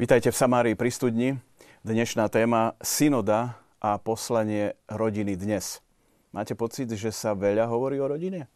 Vítajte v Samárii pri studni. Dnešná téma synoda a poslanie rodiny dnes. Máte pocit, že sa veľa hovorí o rodine?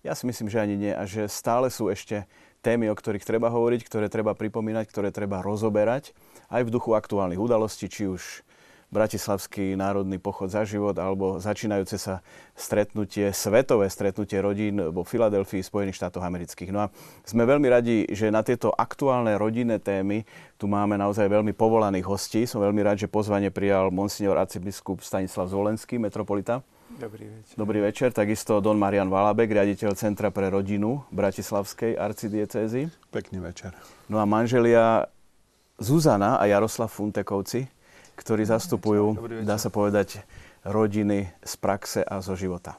Ja si myslím, že ani nie a že stále sú ešte témy, o ktorých treba hovoriť, ktoré treba pripomínať, ktoré treba rozoberať aj v duchu aktuálnych udalostí, či už Bratislavský národný pochod za život alebo začínajúce sa stretnutie, svetové stretnutie rodín vo Filadelfii, Spojených štátoch amerických. No a sme veľmi radi, že na tieto aktuálne rodinné témy tu máme naozaj veľmi povolaných hostí. Som veľmi rád, že pozvanie prijal monsignor arcibiskup Stanislav Zvolenský, metropolita. Dobrý večer. Dobrý večer. Takisto Don Marian Valabek, riaditeľ Centra pre rodinu Bratislavskej arcidiecézy. Pekný večer. No a manželia Zuzana a Jaroslav Funtekovci, ktorí zastupujú, dá sa povedať, rodiny z praxe a zo života.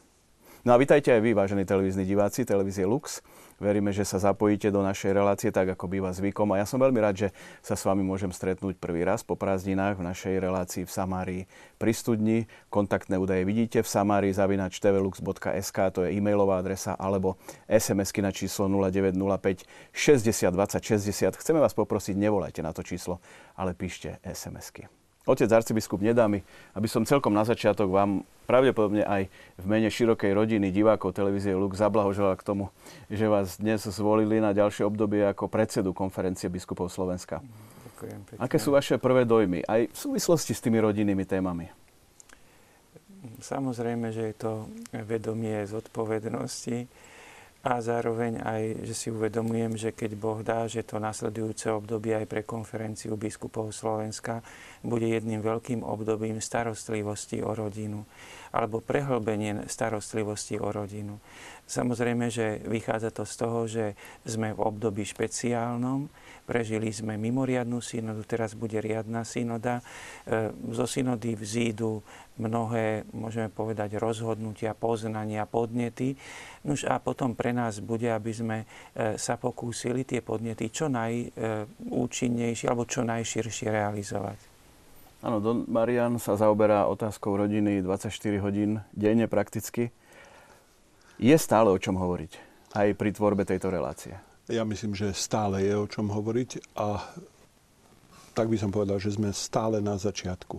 No a vítajte aj vy, vážení televízni diváci, televízie Lux. Veríme, že sa zapojíte do našej relácie tak, ako býva zvykom. A ja som veľmi rád, že sa s vami môžem stretnúť prvý raz po prázdninách v našej relácii v Samárii pri studni. Kontaktné údaje vidíte v samárii zavinač tvlux.sk, to je e-mailová adresa, alebo SMS-ky na číslo 0905 60 20 60. Chceme vás poprosiť, nevolajte na to číslo, ale píšte SMS-ky. Otec arcibiskup nedá mi, aby som celkom na začiatok vám pravdepodobne aj v mene širokej rodiny divákov televízie Lux zablahoželal k tomu, že vás dnes zvolili na ďalšie obdobie ako predsedu konferencie biskupov Slovenska. Ďakujem pekne. Aké sú vaše prvé dojmy aj v súvislosti s tými rodinnými témami? Samozrejme, že je to vedomie zodpovednosti a zároveň aj, že si uvedomujem, že keď Boh dá, že to nasledujúce obdobie aj pre konferenciu biskupov Slovenska bude jedným veľkým obdobím starostlivosti o rodinu alebo prehlbenie starostlivosti o rodinu. Samozrejme, že vychádza to z toho, že sme v období špeciálnom, prežili sme mimoriadnú synodu, teraz bude riadna synoda. E, zo synody vzídu mnohé, môžeme povedať, rozhodnutia, poznania, podnety. Nož a potom pre nás bude, aby sme e, sa pokúsili tie podnety čo najúčinnejšie alebo čo najširšie realizovať. Áno, Don Marian sa zaoberá otázkou rodiny 24 hodín denne prakticky je stále o čom hovoriť aj pri tvorbe tejto relácie. Ja myslím, že stále je o čom hovoriť a tak by som povedal, že sme stále na začiatku.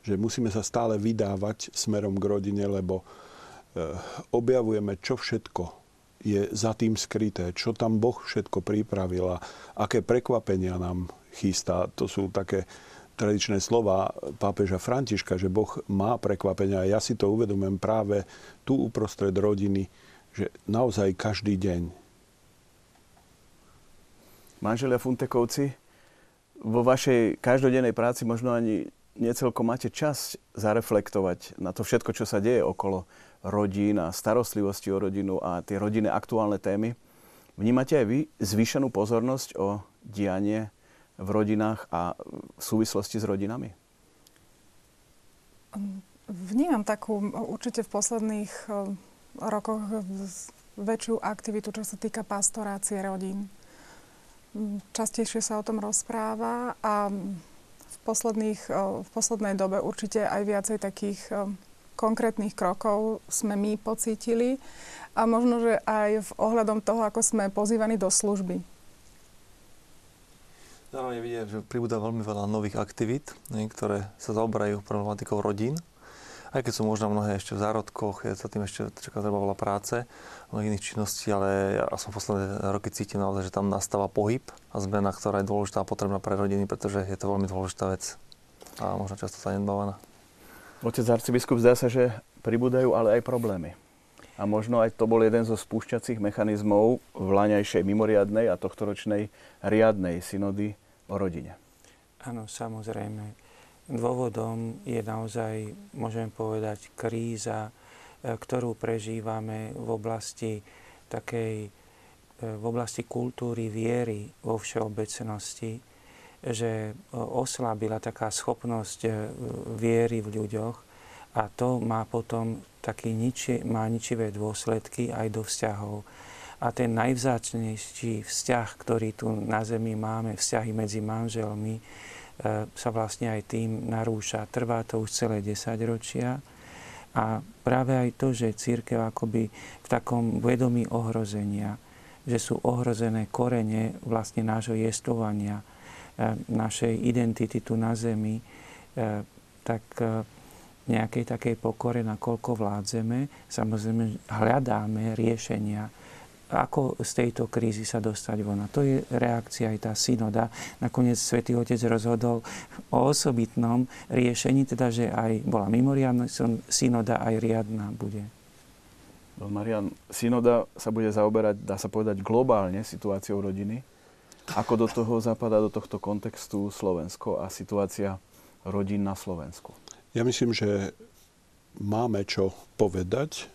Že musíme sa stále vydávať smerom k rodine, lebo e, objavujeme, čo všetko je za tým skryté, čo tam Boh všetko pripravil a aké prekvapenia nám chystá. To sú také tradičné slova pápeža Františka, že Boh má prekvapenia. Ja si to uvedomujem práve tu uprostred rodiny, že naozaj každý deň. Manželia Funtekovci, vo vašej každodennej práci možno ani necelko máte čas zareflektovať na to všetko, čo sa deje okolo rodín a starostlivosti o rodinu a tie rodinné aktuálne témy. Vnímate aj vy zvýšenú pozornosť o dianie v rodinách a v súvislosti s rodinami? Vnímam takú určite v posledných eh, rokoch väčšiu aktivitu, čo sa týka pastorácie rodín. Častejšie sa o tom rozpráva a v, posledných, v poslednej dobe určite aj viacej takých konkrétnych krokov sme my pocítili a možno, že aj v ohľadom toho, ako sme pozývaní do služby Zároveň vidieť, že pribúda veľmi veľa nových aktivít, ktoré sa zaoberajú problematikou rodín. Aj keď sú možno mnohé ešte v zárodkoch, je sa tým ešte čaká treba veľa práce, mnohých iných činností, ale ja som posledné roky cítil naozaj, že tam nastáva pohyb a zmena, ktorá je dôležitá a potrebná pre rodiny, pretože je to veľmi dôležitá vec a možno často zanedbávaná. Otec arcibiskup, zdá sa, že pribúdajú ale aj problémy. A možno aj to bol jeden zo spúšťacích mechanizmov vláňajšej mimoriadnej a tohtoročnej riadnej synody o rodine. Áno, samozrejme. Dôvodom je naozaj, môžem povedať, kríza, e, ktorú prežívame v oblasti takej, e, v oblasti kultúry viery vo všeobecnosti, že e, oslabila taká schopnosť viery v ľuďoch a to má potom taký niči, má ničivé dôsledky aj do vzťahov. A ten najvzácnejší vzťah, ktorý tu na Zemi máme, vzťahy medzi manželmi, sa vlastne aj tým narúša. Trvá to už celé 10 ročia a práve aj to, že církev akoby v takom vedomí ohrozenia, že sú ohrozené korene vlastne nášho jestovania, našej identity tu na zemi, tak nejakej takej pokore, nakoľko vládzeme, samozrejme hľadáme riešenia, ako z tejto krízy sa dostať von. A to je reakcia aj tá synoda. Nakoniec svätý Otec rozhodol o osobitnom riešení, teda že aj bola mimoriadna synoda, aj riadna bude. Marian, synoda sa bude zaoberať, dá sa povedať, globálne situáciou rodiny. Ako do toho zapadá do tohto kontextu Slovensko a situácia rodín na Slovensku? Ja myslím, že máme čo povedať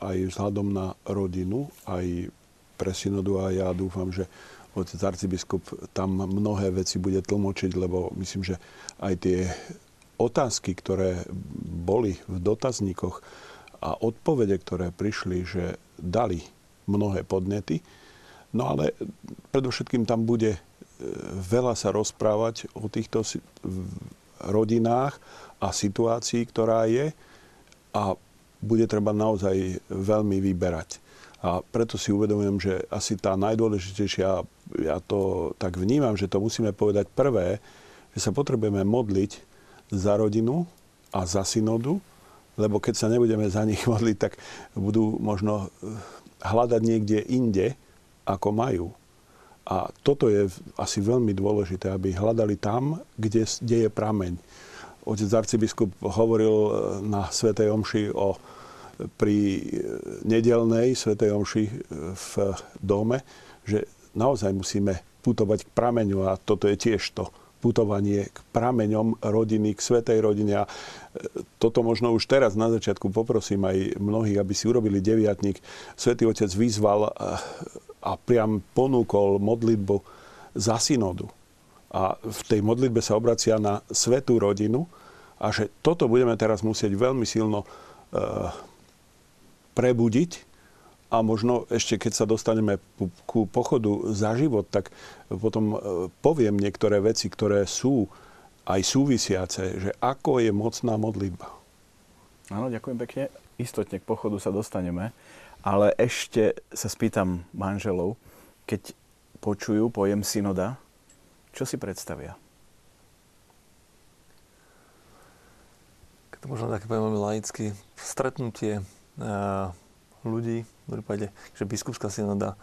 aj vzhľadom na rodinu, aj pre synodu a ja dúfam, že otec arcibiskup tam mnohé veci bude tlmočiť, lebo myslím, že aj tie otázky, ktoré boli v dotazníkoch a odpovede, ktoré prišli, že dali mnohé podnety. No ale predovšetkým tam bude e, veľa sa rozprávať o týchto rodinách a situácii, ktorá je a bude treba naozaj veľmi vyberať. A preto si uvedomujem, že asi tá najdôležitejšia, ja to tak vnímam, že to musíme povedať prvé, že sa potrebujeme modliť za rodinu a za synodu, lebo keď sa nebudeme za nich modliť, tak budú možno eh, hľadať niekde inde, ako majú. A toto je asi veľmi dôležité, aby hľadali tam, kde, kde je prameň. Otec arcibiskup hovoril e, na Svetej Omši o pri e, nedelnej Svetej Omši e, v dome, že naozaj musíme putovať k prameňu a toto je tiež to putovanie k prameňom rodiny, k svetej rodine. A toto možno už teraz na začiatku poprosím aj mnohých, aby si urobili deviatník. Svetý Otec vyzval a priam ponúkol modlitbu za synodu a v tej modlitbe sa obracia na svetú rodinu a že toto budeme teraz musieť veľmi silno e, prebudiť a možno ešte keď sa dostaneme ku pochodu za život, tak potom e, poviem niektoré veci, ktoré sú aj súvisiace, že ako je mocná modlitba. Áno, ďakujem pekne. Istotne k pochodu sa dostaneme, ale ešte sa spýtam manželov, keď počujú pojem synoda, čo si predstavia? Keď to možno také veľmi laicky, stretnutie uh, ľudí, v prípade, že biskupská synoda,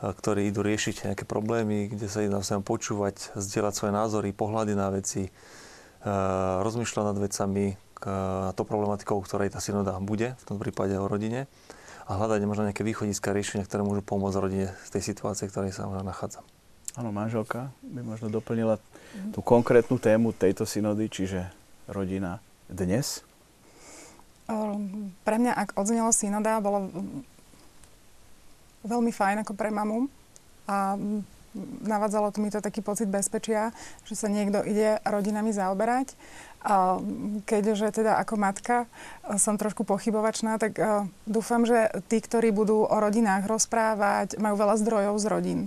uh, ktorí idú riešiť nejaké problémy, kde sa idú navzájom počúvať, zdieľať svoje názory, pohľady na veci, uh, rozmýšľať nad vecami, na to problematikou, ktorej tá synoda bude, v tom prípade o rodine a hľadať možno nejaké východiska riešenia, ktoré môžu pomôcť rodine z tej situácie, ktorej sa ona nachádza. Áno, manželka by možno doplnila tú konkrétnu tému tejto synody, čiže rodina dnes. Pre mňa, ak odznelo synoda, bolo veľmi fajn ako pre mamu a navádzalo mi to taký pocit bezpečia, že sa niekto ide rodinami zaoberať. A keďže teda ako matka som trošku pochybovačná, tak dúfam, že tí, ktorí budú o rodinách rozprávať, majú veľa zdrojov z rodín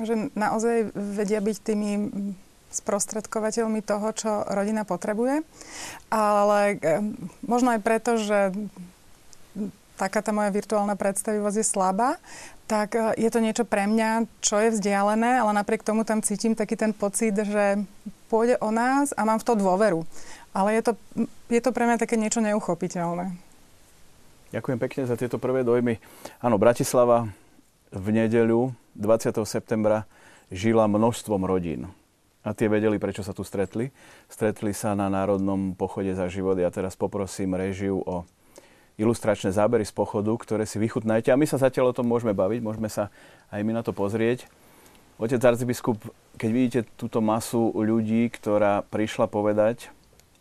že naozaj vedia byť tými sprostredkovateľmi toho, čo rodina potrebuje. Ale eh, možno aj preto, že taká tá moja virtuálna predstavivosť je slabá, tak eh, je to niečo pre mňa, čo je vzdialené, ale napriek tomu tam cítim taký ten pocit, že pôjde o nás a mám v to dôveru. Ale je to, je to pre mňa také niečo neuchopiteľné. Ďakujem pekne za tieto prvé dojmy. Áno, Bratislava v nedeľu 20. septembra žila množstvom rodín. A tie vedeli, prečo sa tu stretli. Stretli sa na Národnom pochode za život. Ja teraz poprosím režiu o ilustračné zábery z pochodu, ktoré si vychutnajte. A my sa zatiaľ o tom môžeme baviť, môžeme sa aj my na to pozrieť. Otec arcibiskup, keď vidíte túto masu ľudí, ktorá prišla povedať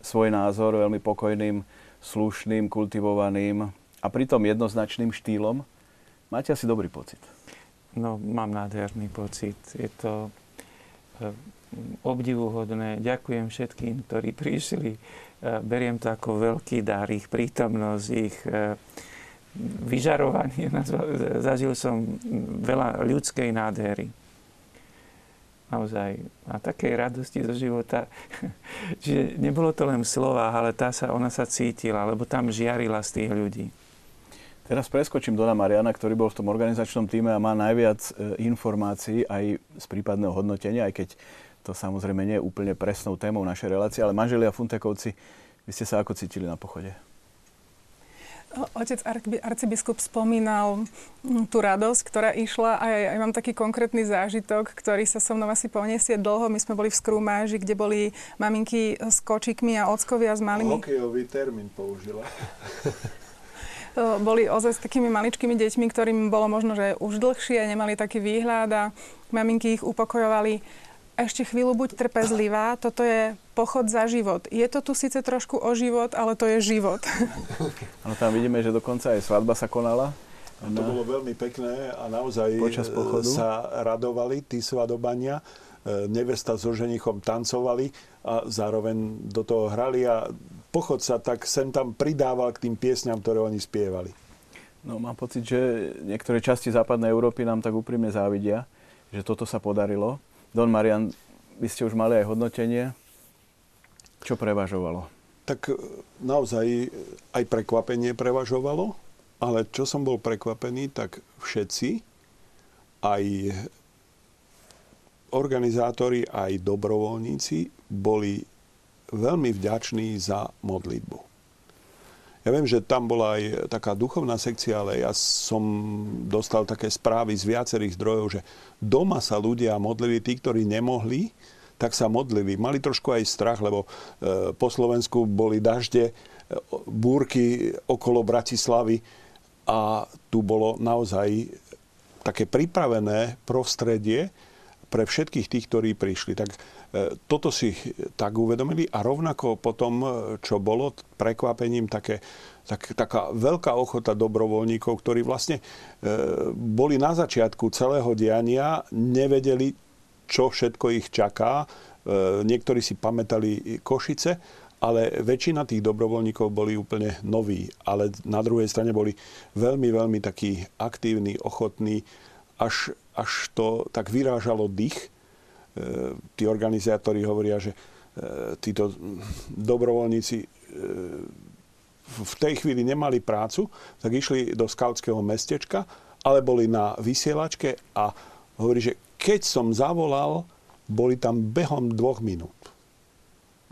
svoj názor veľmi pokojným, slušným, kultivovaným a pritom jednoznačným štýlom, máte asi dobrý pocit. No, mám nádherný pocit. Je to e, obdivuhodné. Ďakujem všetkým, ktorí prišli. E, beriem to ako veľký dar, ich prítomnosť, ich e, vyžarovanie. Zažil som veľa ľudskej nádhery. Naozaj. A takej radosti zo života. že nebolo to len v slovách, ale tá sa, ona sa cítila, lebo tam žiarila z tých ľudí. Teraz preskočím Dona Mariana, ktorý bol v tom organizačnom týme a má najviac e, informácií aj z prípadného hodnotenia, aj keď to samozrejme nie je úplne presnou témou našej relácie, ale manželia Funtekovci, vy ste sa ako cítili na pochode? Otec arcibiskup spomínal mm, tú radosť, ktorá išla a ja, ja mám taký konkrétny zážitok, ktorý sa so mnou asi poniesie dlho. My sme boli v Skrúmáži, kde boli maminky s kočikmi a ockovia s malými... Hokejový termín použila. boli ozaj s takými maličkými deťmi, ktorým bolo možno, že už dlhšie, nemali taký výhľad a maminky ich upokojovali. Ešte chvíľu buď trpezlivá, toto je pochod za život. Je to tu síce trošku o život, ale to je život. Ano, tam vidíme, že dokonca aj svadba sa konala. A to bolo veľmi pekné a naozaj Počas pochodu. sa radovali tí svadobania. E, nevesta so ženichom tancovali a zároveň do toho hrali a pochod sa tak sem tam pridával k tým piesňam, ktoré oni spievali. No mám pocit, že niektoré časti západnej Európy nám tak úprimne závidia, že toto sa podarilo. Don Marian, vy ste už mali aj hodnotenie. Čo prevažovalo? Tak e, naozaj aj prekvapenie prevažovalo, ale čo som bol prekvapený, tak všetci, aj organizátori, aj dobrovoľníci boli veľmi vďačný za modlitbu. Ja viem, že tam bola aj taká duchovná sekcia, ale ja som dostal také správy z viacerých zdrojov, že doma sa ľudia modlili, tí, ktorí nemohli, tak sa modlili. Mali trošku aj strach, lebo e, po Slovensku boli dažde, e, búrky okolo Bratislavy a tu bolo naozaj také pripravené prostredie pre všetkých tých, ktorí prišli. Tak toto si tak uvedomili a rovnako potom, e, čo bolo prekvapením také, tak, taká veľká ochota dobrovoľníkov, ktorí vlastne e, boli na začiatku celého diania, nevedeli, čo všetko ich čaká. Niektorí si pamätali Košice, ale väčšina tých dobrovoľníkov boli úplne noví, ale na druhej strane boli veľmi, veľmi takí aktívni, ochotní, až, až to tak vyrážalo dých E, tí organizátori hovoria, že e, títo dobrovoľníci e, v tej chvíli nemali prácu, tak išli do skautského mestečka, ale boli na vysielačke a hovorí, že keď som zavolal, boli tam behom dvoch minút.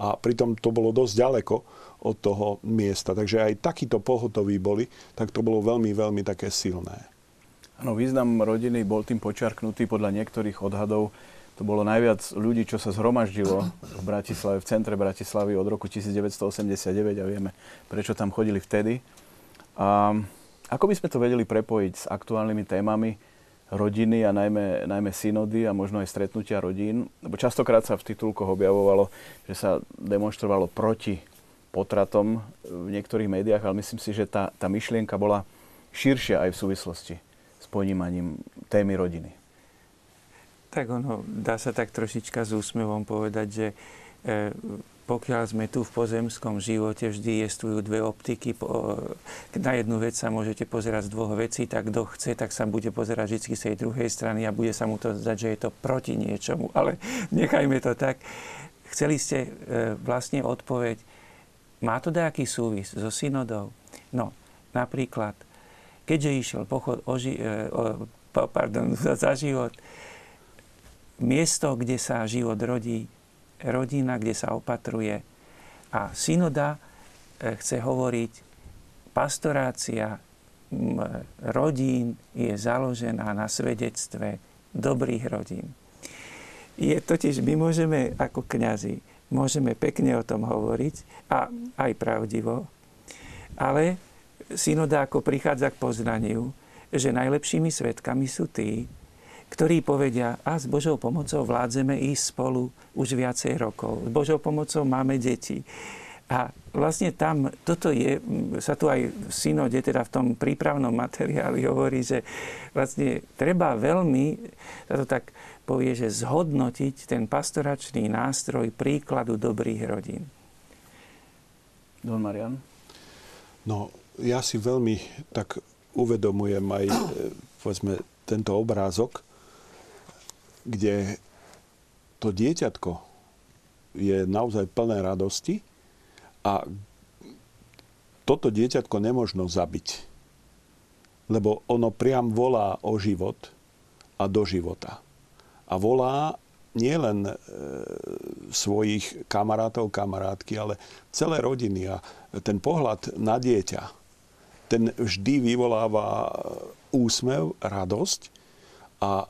A pritom to bolo dosť ďaleko od toho miesta. Takže aj takíto pohotoví boli, tak to bolo veľmi, veľmi také silné. Áno, význam rodiny bol tým počiarknutý podľa niektorých odhadov to bolo najviac ľudí, čo sa zhromaždilo v Bratislave, v centre Bratislavy od roku 1989 a vieme, prečo tam chodili vtedy. A ako by sme to vedeli prepojiť s aktuálnymi témami rodiny a najmä, najmä synody a možno aj stretnutia rodín? Lebo častokrát sa v titulkoch objavovalo, že sa demonstrovalo proti potratom v niektorých médiách, ale myslím si, že tá, tá myšlienka bola širšia aj v súvislosti s ponímaním témy rodiny. Tak ono, dá sa tak trošička s úsmevom povedať, že e, pokiaľ sme tu v pozemskom živote, vždy jestvujú dve optiky. Na jednu vec sa môžete pozerať z dvoch vecí, tak kto chce, tak sa bude pozerať vždy z tej druhej strany a bude sa mu to zdať, že je to proti niečomu. Ale nechajme to tak. Chceli ste e, vlastne odpoveď, má to nejaký súvis so synodou? No, napríklad, keďže išiel pochod o, ži- e, o, pardon, za život, miesto, kde sa život rodí, rodina, kde sa opatruje. A synoda e, chce hovoriť, pastorácia rodín je založená na svedectve dobrých rodín. Je totiž, my môžeme ako kňazi, môžeme pekne o tom hovoriť a aj pravdivo, ale synoda ako prichádza k poznaniu, že najlepšími svetkami sú tí, ktorí povedia, a s Božou pomocou vládzeme ísť spolu už viacej rokov. S Božou pomocou máme deti. A vlastne tam, toto je, sa tu aj v synode, teda v tom prípravnom materiáli hovorí, že vlastne treba veľmi, sa to tak povie, že zhodnotiť ten pastoračný nástroj príkladu dobrých rodín. Don Marian? No, ja si veľmi tak uvedomujem aj, e, povedzme, tento obrázok, kde to dieťatko je naozaj plné radosti a toto dieťatko nemožno zabiť. lebo ono priam volá o život a do života. A volá nielen e, svojich kamarátov, kamarátky, ale celé rodiny. A ten pohľad na dieťa, ten vždy vyvoláva úsmev, radosť a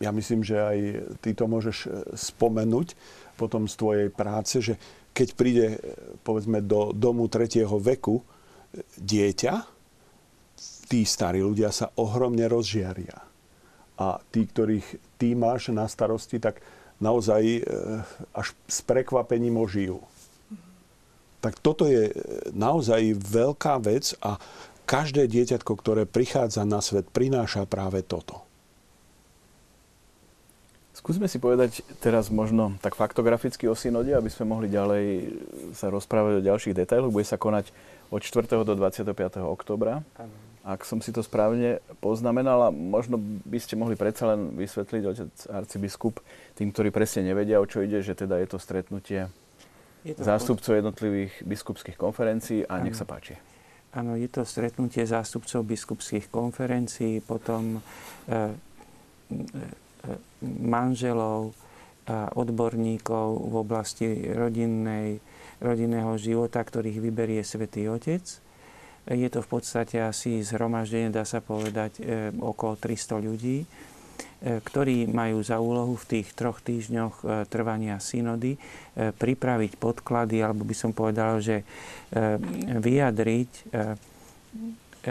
ja myslím, že aj ty to môžeš e, spomenúť potom z tvojej práce, že keď príde povedzme do domu tretieho veku e, dieťa, tí starí ľudia sa ohromne rozžiaria. A tí, ktorých ty máš na starosti, tak naozaj e, až s prekvapením ožijú. Tak toto je e, naozaj veľká vec a každé dieťatko, ktoré prichádza na svet, prináša práve toto. Skúsme si povedať teraz možno tak faktograficky o synode, aby sme mohli ďalej sa rozprávať o ďalších detailoch. Bude sa konať od 4. do 25. oktobra. Ak som si to správne poznamenala, možno by ste mohli predsa len vysvetliť, otec arcibiskup, tým, ktorí presne nevedia, o čo ide, že teda je to stretnutie je to zástupcov jednotlivých biskupských konferencií a ano. nech sa páči. Áno, je to stretnutie zástupcov biskupských konferencií, potom e, e, manželov odborníkov v oblasti rodinnej, rodinného života, ktorých vyberie Svetý Otec. Je to v podstate asi zhromaždenie, dá sa povedať, e, okolo 300 ľudí, e, ktorí majú za úlohu v tých troch týždňoch e, trvania synody pripraviť podklady, alebo by som povedal, že vyjadriť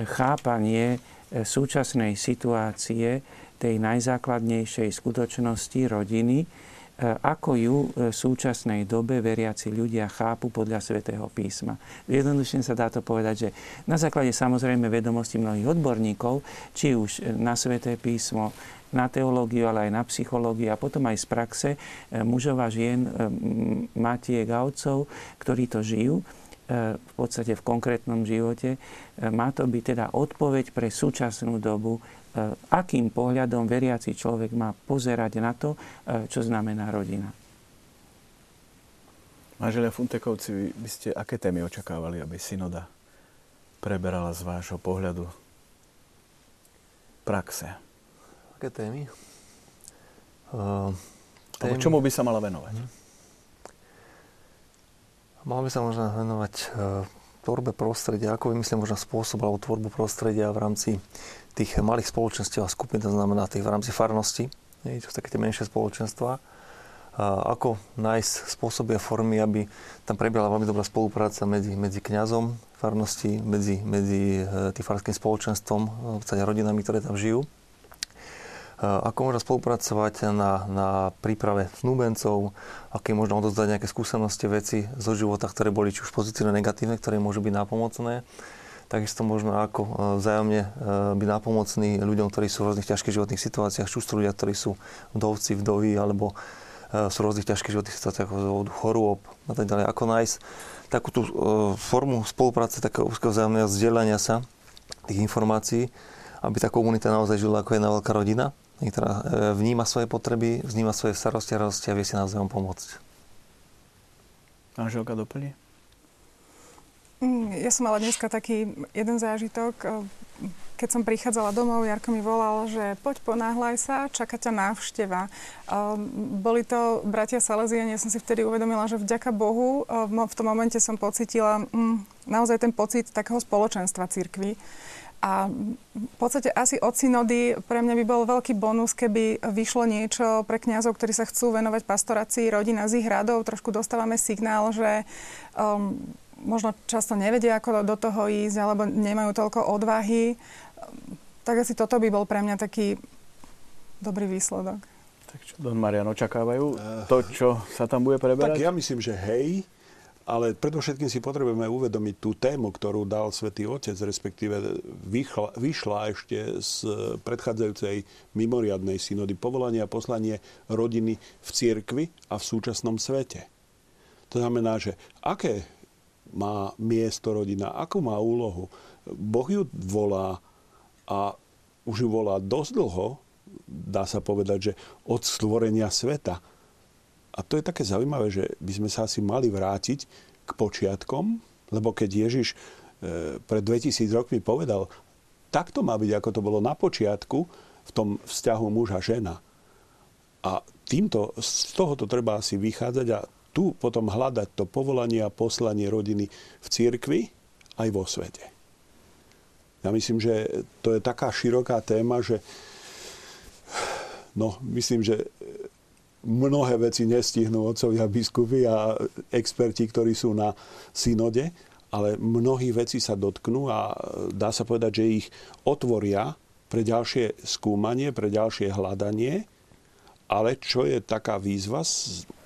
chápanie súčasnej situácie tej najzákladnejšej skutočnosti rodiny, E, ako ju e, v súčasnej dobe veriaci ľudia chápu podľa svätého písma. Jednoduchšie sa dá to povedať, že na základe samozrejme vedomosti mnohých odborníkov, či už na sväté písmo, na teológiu, ale aj na psychológiu a potom aj z praxe e, mužov a žien, matiek a otcov, ktorí to žijú v podstate v konkrétnom živote. Má to byť teda odpoveď pre súčasnú dobu E, akým pohľadom veriaci človek má pozerať na to, e, čo znamená rodina. Máželia Funtekovci, vy ste aké témy očakávali, aby synoda preberala z vášho pohľadu praxe? Aké témy? Uh, témy... čomu by sa mala venovať? Hmm. Mala by sa možno venovať uh, tvorbe prostredia, ako vymyslím možno spôsob alebo tvorbu prostredia v rámci tých malých spoločenstiev a skupín, to znamená tých v rámci farnosti, nie, čo sú také tie menšie spoločenstva. A ako nájsť spôsoby a formy, aby tam prebiehala veľmi dobrá spolupráca medzi, medzi kňazom farnosti, medzi, medzi e, tým farským spoločenstvom, e, v rodinami, ktoré tam žijú. Ako možno spolupracovať na, na príprave snúbencov, aké možno odozdať nejaké skúsenosti, veci zo života, ktoré boli či už pozitívne, negatívne, ktoré môžu byť nápomocné takisto možno ako e, vzájomne e, byť nápomocní ľuďom, ktorí sú v rôznych ťažkých životných situáciách, či sú ľudia, ktorí sú vdovci, vdovy, alebo sú v rôznych ťažkých životných situáciách z dôvodu chorôb a tak ďalej. Ako nájsť takú tú formu spolupráce, takého úzkeho vzájomného vzdelania sa tých informácií, aby tá komunita naozaj žila ako jedna veľká rodina, ktorá vníma svoje potreby, vníma svoje starosti a radosti a vie si navzájom pomôcť. Anželka doplní? Mm, ja som mala dneska taký jeden zážitok. E, keď som prichádzala domov, Jarko mi volal, že poď ponáhľaj sa, čaká ťa návšteva. E, boli to bratia Salesiani, ja som si vtedy uvedomila, že vďaka Bohu e, v tom momente som pocitila mm, naozaj ten pocit takého spoločenstva cirkvi. A v podstate asi od synody pre mňa by bol veľký bonus, keby vyšlo niečo pre kňazov, ktorí sa chcú venovať pastorácii rodina z ich radov. Trošku dostávame signál, že um, možno často nevedia, ako do toho ísť, alebo nemajú toľko odvahy. Tak asi toto by bol pre mňa taký dobrý výsledok. Tak čo, Don Marian, očakávajú to, čo sa tam bude preberať? Tak ja myslím, že hej, ale predovšetkým si potrebujeme uvedomiť tú tému, ktorú dal Svetý Otec, respektíve vyšla, vyšla ešte z predchádzajúcej mimoriadnej synody povolania a poslanie rodiny v cirkvi a v súčasnom svete. To znamená, že aké má miesto rodina, akú má úlohu. Boh ju volá a už ju volá dosť dlho, dá sa povedať, že od stvorenia sveta. A to je také zaujímavé, že by sme sa asi mali vrátiť k počiatkom, lebo keď Ježiš e, pred 2000 rokmi povedal, tak to má byť, ako to bolo na počiatku v tom vzťahu muža-žena. A týmto, z tohoto treba asi vychádzať a tu potom hľadať to povolanie a poslanie rodiny v cirkvi aj vo svete. Ja myslím, že to je taká široká téma, že no, myslím, že mnohé veci nestihnú otcovia biskupy a experti, ktorí sú na synode, ale mnohých vecí sa dotknú a dá sa povedať, že ich otvoria pre ďalšie skúmanie, pre ďalšie hľadanie, ale čo je taká výzva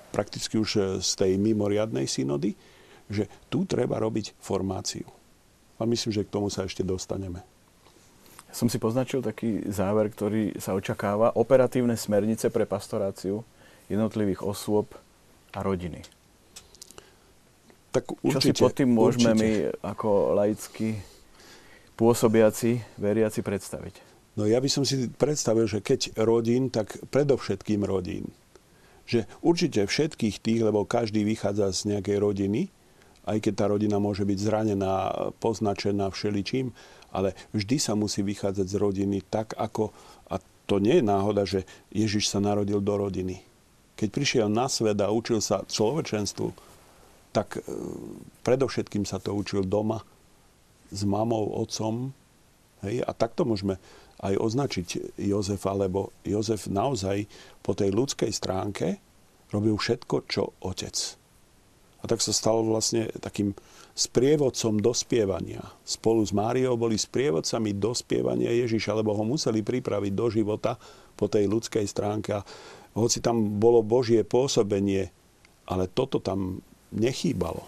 prakticky už z tej mimoriadnej synody, že tu treba robiť formáciu. A myslím, že k tomu sa ešte dostaneme. Som si poznačil taký záver, ktorý sa očakáva. Operatívne smernice pre pastoráciu jednotlivých osôb a rodiny. Tak určite, Čo si pod tým môžeme určite. my ako laicky pôsobiaci, veriaci predstaviť? No ja by som si predstavil, že keď rodín, tak predovšetkým rodín. Že určite všetkých tých, lebo každý vychádza z nejakej rodiny, aj keď tá rodina môže byť zranená, poznačená všeličím, ale vždy sa musí vychádzať z rodiny tak, ako... A to nie je náhoda, že Ježiš sa narodil do rodiny keď prišiel na svet a učil sa človečenstvu, tak e, predovšetkým sa to učil doma s mamou, otcom. Hej? A takto môžeme aj označiť Jozefa, lebo Jozef naozaj po tej ľudskej stránke robil všetko, čo otec. A tak sa stal vlastne takým sprievodcom dospievania. Spolu s Máriou boli sprievodcami dospievania Ježiša, lebo ho museli pripraviť do života po tej ľudskej stránke. Hoci tam bolo Božie pôsobenie, ale toto tam nechýbalo.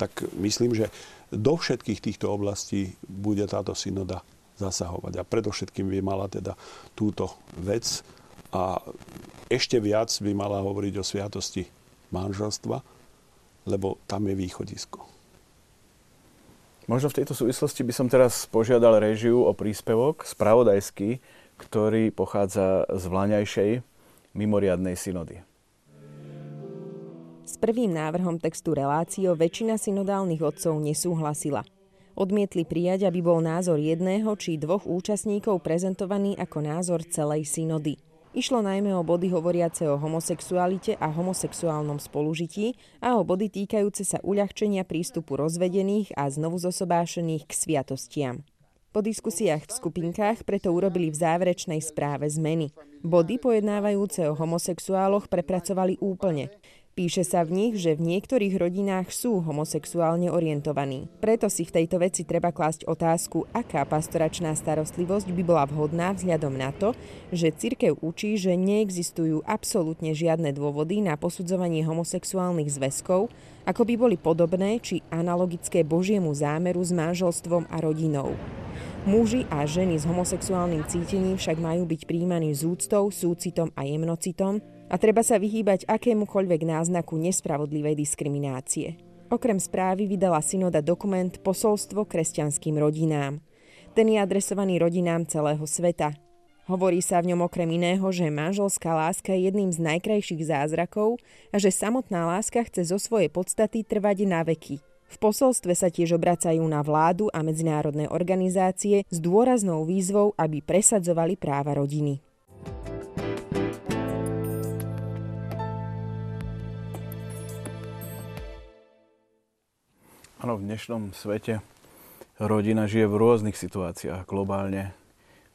Tak myslím, že do všetkých týchto oblastí bude táto synoda zasahovať. A predovšetkým by mala teda túto vec a ešte viac by mala hovoriť o sviatosti manželstva, lebo tam je východisko. Možno v tejto súvislosti by som teraz požiadal režiu o príspevok spravodajský ktorý pochádza z vlaňajšej mimoriadnej synody. S prvým návrhom textu reláciou väčšina synodálnych otcov nesúhlasila. Odmietli prijať, aby bol názor jedného či dvoch účastníkov prezentovaný ako názor celej synody. Išlo najmä o body hovoriace o homosexualite a homosexuálnom spolužití a o body týkajúce sa uľahčenia prístupu rozvedených a znovu zosobášených k sviatostiam. Po diskusiách v skupinkách preto urobili v záverečnej správe zmeny. Body pojednávajúce o homosexuáloch prepracovali úplne. Píše sa v nich, že v niektorých rodinách sú homosexuálne orientovaní. Preto si v tejto veci treba klásť otázku, aká pastoračná starostlivosť by bola vhodná vzhľadom na to, že cirkev učí, že neexistujú absolútne žiadne dôvody na posudzovanie homosexuálnych zväzkov, ako by boli podobné či analogické Božiemu zámeru s manželstvom a rodinou. Muži a ženy s homosexuálnym cítením však majú byť príjmaní s úctou, súcitom a jemnocitom a treba sa vyhýbať akémukoľvek náznaku nespravodlivej diskriminácie. Okrem správy vydala synoda dokument Posolstvo kresťanským rodinám. Ten je adresovaný rodinám celého sveta. Hovorí sa v ňom okrem iného, že manželská láska je jedným z najkrajších zázrakov a že samotná láska chce zo svojej podstaty trvať na veky. V posolstve sa tiež obracajú na vládu a medzinárodné organizácie s dôraznou výzvou, aby presadzovali práva rodiny. Áno, v dnešnom svete rodina žije v rôznych situáciách globálne,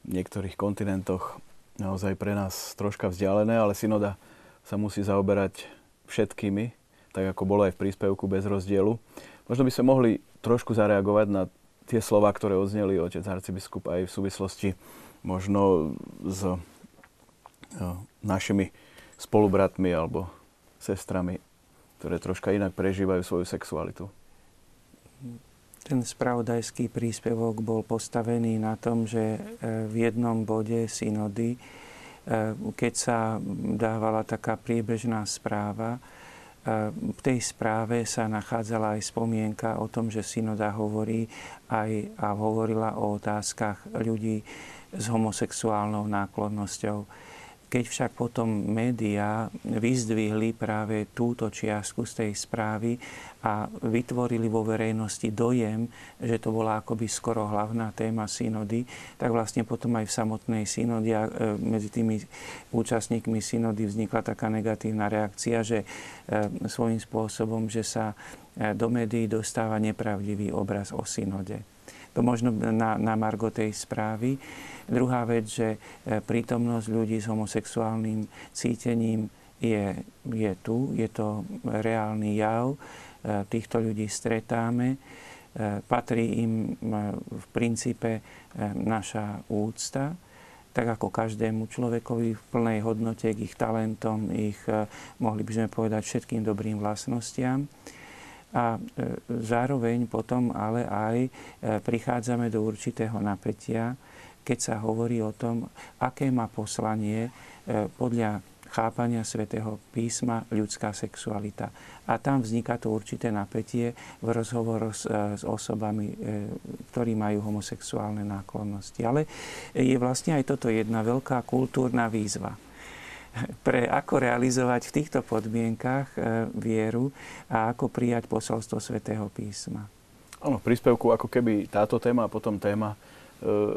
v niektorých kontinentoch naozaj pre nás troška vzdialené, ale synoda sa musí zaoberať všetkými, tak ako bolo aj v príspevku bez rozdielu. Možno by sme mohli trošku zareagovať na tie slova, ktoré odzneli otec arcibiskup aj v súvislosti možno s e, našimi spolubratmi alebo sestrami, ktoré troška inak prežívajú svoju sexualitu. Ten spravodajský príspevok bol postavený na tom, že e, v jednom bode synody, e, keď sa dávala taká priebežná správa, v tej správe sa nachádzala aj spomienka o tom, že synoda hovorí aj a hovorila o otázkach ľudí s homosexuálnou náklonnosťou. Keď však potom médiá vyzdvihli práve túto čiastku z tej správy a vytvorili vo verejnosti dojem, že to bola akoby skoro hlavná téma synody, tak vlastne potom aj v samotnej synody a e, medzi tými účastníkmi synody vznikla taká negatívna reakcia, že e, svojím spôsobom, že sa e, do médií dostáva nepravdivý obraz o synode. To možno na, na margo tej správy. Druhá vec, že prítomnosť ľudí s homosexuálnym cítením je, je tu, je to reálny jav E, týchto ľudí stretáme. E, patrí im e, v princípe naša úcta, tak ako každému človekovi v plnej hodnote k ich talentom, ich, mohli by sme povedať, všetkým dobrým vlastnostiam. A zároveň potom ale aj prichádzame do určitého napätia, keď sa hovorí o tom, aké má poslanie podľa chápania svätého písma ľudská sexualita. A tam vzniká to určité napätie v rozhovoroch s, e, s osobami, e, ktorí majú homosexuálne náklonnosti. Ale je vlastne aj toto jedna veľká kultúrna výzva pre ako realizovať v týchto podmienkach e, vieru a ako prijať posolstvo svätého písma. Áno, v príspevku ako keby táto téma a potom téma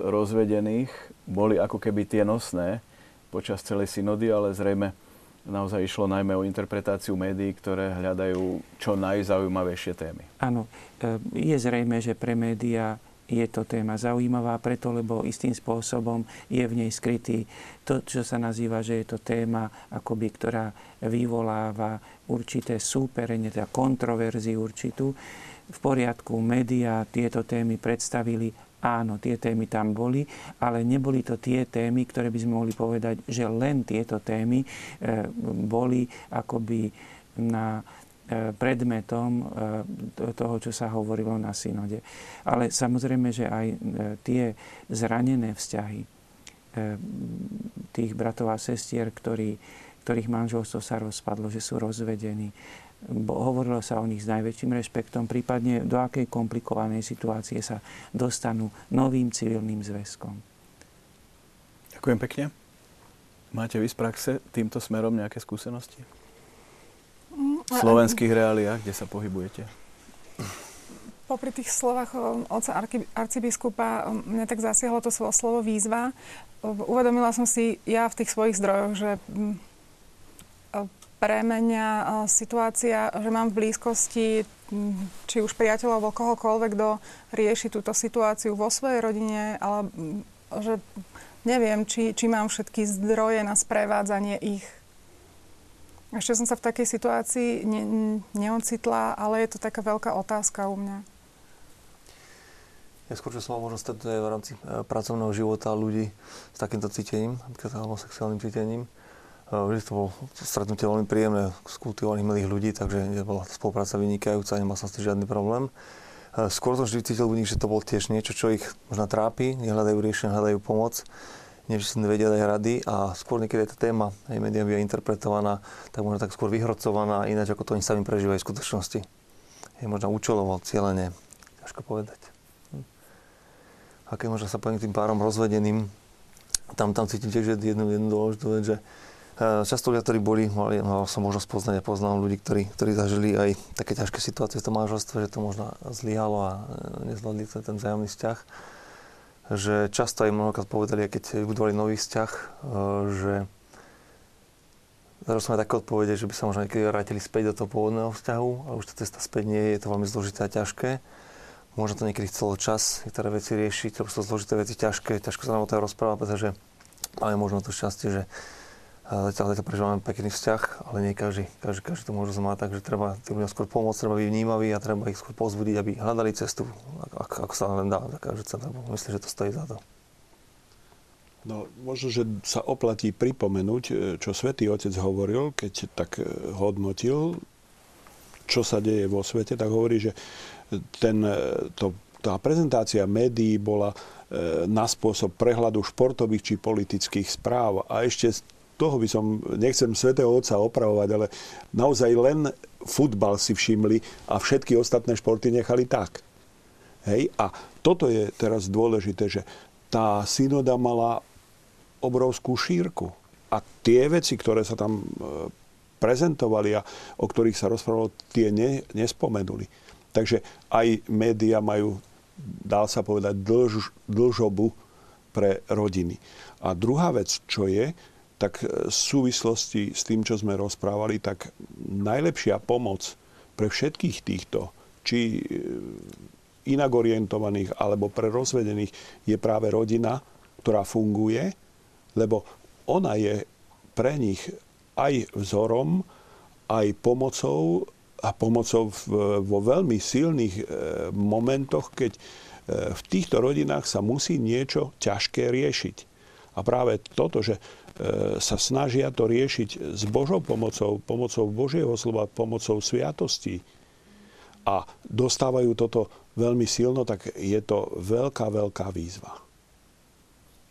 rozvedených boli ako keby tie nosné, počas celej synody, ale zrejme naozaj išlo najmä o interpretáciu médií, ktoré hľadajú čo najzaujímavejšie témy. Áno, e, je zrejme, že pre médiá je to téma zaujímavá preto, lebo istým spôsobom je v nej skrytý to, čo sa nazýva, že je to téma, akoby, ktorá vyvoláva určité súperenie, teda kontroverziu určitú. V poriadku, médiá tieto témy predstavili Áno, tie témy tam boli, ale neboli to tie témy, ktoré by sme mohli povedať, že len tieto témy e, boli akoby na predmetom e, toho, čo sa hovorilo na synode. Ale samozrejme, že aj tie zranené vzťahy tých bratov a sestier, ktorí, ktorých manželstvo sa rozpadlo, že sú rozvedení, hovorilo sa o nich s najväčším rešpektom, prípadne do akej komplikovanej situácie sa dostanú novým civilným zväzkom. Ďakujem pekne. Máte vy z praxe týmto smerom nejaké skúsenosti? V slovenských reáliách, kde sa pohybujete? Popri tých slovách oca arcibiskupa mňa tak zasiahlo to slovo výzva. Uvedomila som si ja v tých svojich zdrojoch, že pre mňa situácia, že mám v blízkosti či už priateľov alebo kohokoľvek, kto rieši túto situáciu vo svojej rodine, ale že neviem, či, či mám všetky zdroje na sprevádzanie ich. Ešte som sa v takej situácii ne, neocitla, ale je to taká veľká otázka u mňa. Ja skôr, že som mal možnosť stretnúť v rámci e, pracovného života ľudí s takýmto cítením, napríklad homosexuálnym cítením. Vždy to bolo stretnutie veľmi príjemné s kultivovaných milých ľudí, takže bola spolupráca vynikajúca, nemal som s tým žiadny problém. Skôr som vždy cítil u nich, že to bolo tiež niečo, čo ich možno trápi, nehľadajú riešenie, hľadajú pomoc, nevždy si nevedia dať rady a skôr niekedy je tá téma aj médiami je interpretovaná, tak možno tak skôr vyhrocovaná, ináč ako to oni sami prežívajú v skutočnosti. Je možno účelovo, cieľene, ťažko povedať. Hm. A keď možno sa poviem tým párom rozvedeným, tam, tam cítim tiež jednu, jednu dôležitú vec, že Eh, často ľudia, ktorí boli, mali, mal som možnosť poznať a poznám ľudí, ktorí, ktorí zažili aj také ťažké situácie v tom manželstve, že to možno zlyhalo a eh, nezvládli ten vzájomný vzťah. Že často aj mnohokrát povedali, keď budovali nový vzťah, eh, že Zažil som aj také odpovede, že by sa možno niekedy vrátili späť do toho pôvodného vzťahu, ale už tá cesta späť nie je, je to veľmi zložité a ťažké. Možno to niekedy chcelo čas niektoré veci riešiť, lebo sú zložité veci ťažké, ťažko sa nám o to rozprávať, pretože máme možno to šťastie, že Zatiaľ, zatiaľ prežívame pekný vzťah, ale nie každý, každý, každý to môže mať, takže treba tým ľuďom skôr pomôcť, treba byť vnímavý a treba ich skôr pozbudiť, aby hľadali cestu, ako, ako sa len dá cent, myslím, že to stojí za to. No, možno, že sa oplatí pripomenúť, e, čo svätý Otec hovoril, keď tak e, hodnotil, čo sa deje vo svete, tak hovorí, že ten, e, to, tá prezentácia médií bola na spôsob prehľadu športových či politických správ a ešte toho by som, nechcem svätého Otca opravovať, ale naozaj len futbal si všimli a všetky ostatné športy nechali tak. Hej? A toto je teraz dôležité, že tá synoda mala obrovskú šírku. a tie veci, ktoré sa tam e, prezentovali a o ktorých sa rozprávalo, tie ne, nespomenuli. Takže aj médiá majú, dá sa povedať, dlž, dlžobu pre rodiny. A druhá vec, čo je, tak v súvislosti s tým, čo sme rozprávali, tak najlepšia pomoc pre všetkých týchto, či inak orientovaných alebo pre rozvedených, je práve rodina, ktorá funguje, lebo ona je pre nich aj vzorom, aj pomocou a pomocou vo veľmi silných e, momentoch, keď e, v týchto rodinách sa musí niečo ťažké riešiť. A práve toto, že e, sa snažia to riešiť s Božou pomocou, pomocou Božieho slova, pomocou sviatostí a dostávajú toto veľmi silno, tak je to veľká, veľká výzva.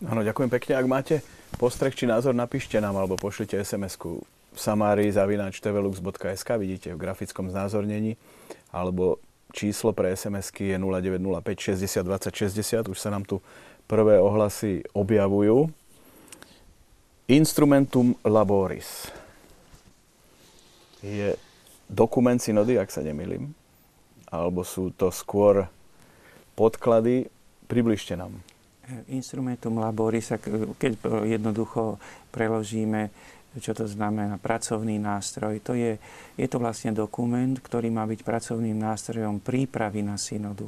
Áno, ďakujem pekne. Ak máte postreh či názor, napíšte nám alebo pošlite SMS-ku samári zavináč tvlux.sk, vidíte v grafickom znázornení, alebo číslo pre SMS-ky je 0905 60 20 60, už sa nám tu prvé ohlasy objavujú. Instrumentum Laboris je dokument synody, ak sa nemýlim, alebo sú to skôr podklady. Približte nám. Instrumentum laboris, keď jednoducho preložíme, čo to znamená, pracovný nástroj, to je, je to vlastne dokument, ktorý má byť pracovným nástrojom prípravy na synodu.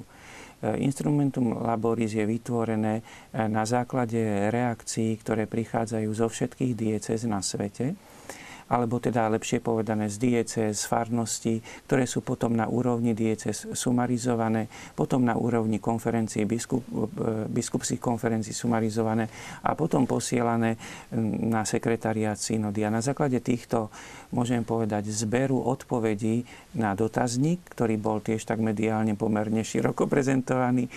E, Instrumentum laboris je vytvorené e, na základe reakcií, ktoré prichádzajú zo všetkých diecez na svete alebo teda lepšie povedané z diece, z farnosti, ktoré sú potom na úrovni diece sumarizované, potom na úrovni konferencií, biskup, e, biskupských konferencií sumarizované a potom posielané na sekretariát synody. A na základe týchto, môžem povedať, zberu odpovedí na dotazník, ktorý bol tiež tak mediálne pomerne široko prezentovaný, e,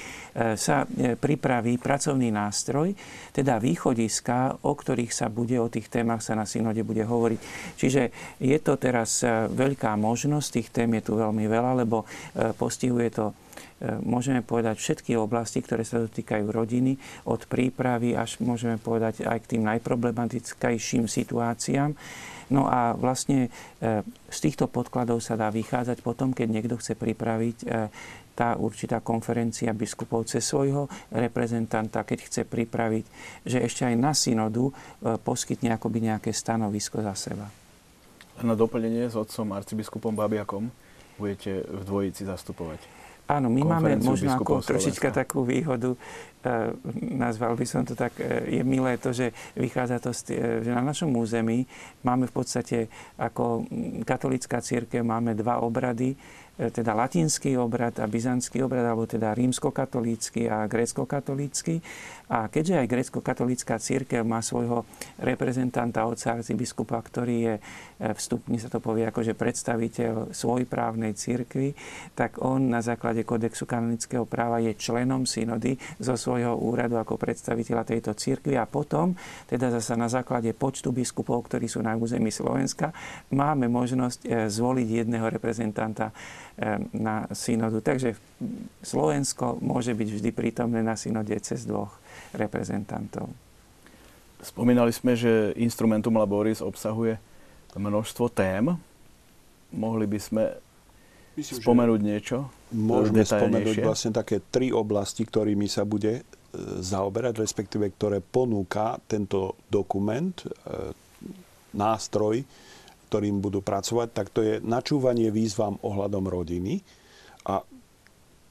sa e, pripraví pracovný nástroj, teda východiska, o ktorých sa bude, o tých témach sa na synode bude hovoriť. Čiže je to teraz e, veľká možnosť, tých tém je tu veľmi veľa, lebo postihuje to môžeme povedať všetky oblasti, ktoré sa dotýkajú rodiny, od prípravy až môžeme povedať aj k tým najproblematickejším situáciám. No a vlastne z týchto podkladov sa dá vychádzať potom, keď niekto chce pripraviť tá určitá konferencia biskupov cez svojho reprezentanta, keď chce pripraviť, že ešte aj na synodu poskytne akoby nejaké stanovisko za seba. Na doplnenie s otcom arcibiskupom Babiakom budete v dvojici zastupovať. Áno, my máme možno ako trošička takú výhodu, e, nazval by som to tak, e, je milé to, že vychádza to, z, e, že na našom území máme v podstate ako katolická církev máme dva obrady, teda latinský obrad a byzantský obrad, alebo teda rímskokatolícky a grécko-katolícky. A keďže aj grécko-katolícka církev má svojho reprezentanta, otca arcibiskupa, ktorý je e, vstupný, sa to povie akože predstaviteľ svojprávnej církvy, tak on na základe kodexu kanonického práva je členom synody zo svojho úradu ako predstaviteľa tejto církvy a potom, teda zasa na základe počtu biskupov, ktorí sú na území Slovenska, máme možnosť e, zvoliť jedného reprezentanta na synodu. Takže Slovensko môže byť vždy prítomné na synode cez dvoch reprezentantov. Spomínali sme, že Instrumentum Laboris obsahuje množstvo tém. Mohli by sme Myslím, spomenúť niečo? Môžeme spomenúť vlastne také tri oblasti, ktorými sa bude e, zaoberať, respektíve ktoré ponúka tento dokument, e, nástroj, ktorým budú pracovať, tak to je načúvanie výzvam ohľadom rodiny. A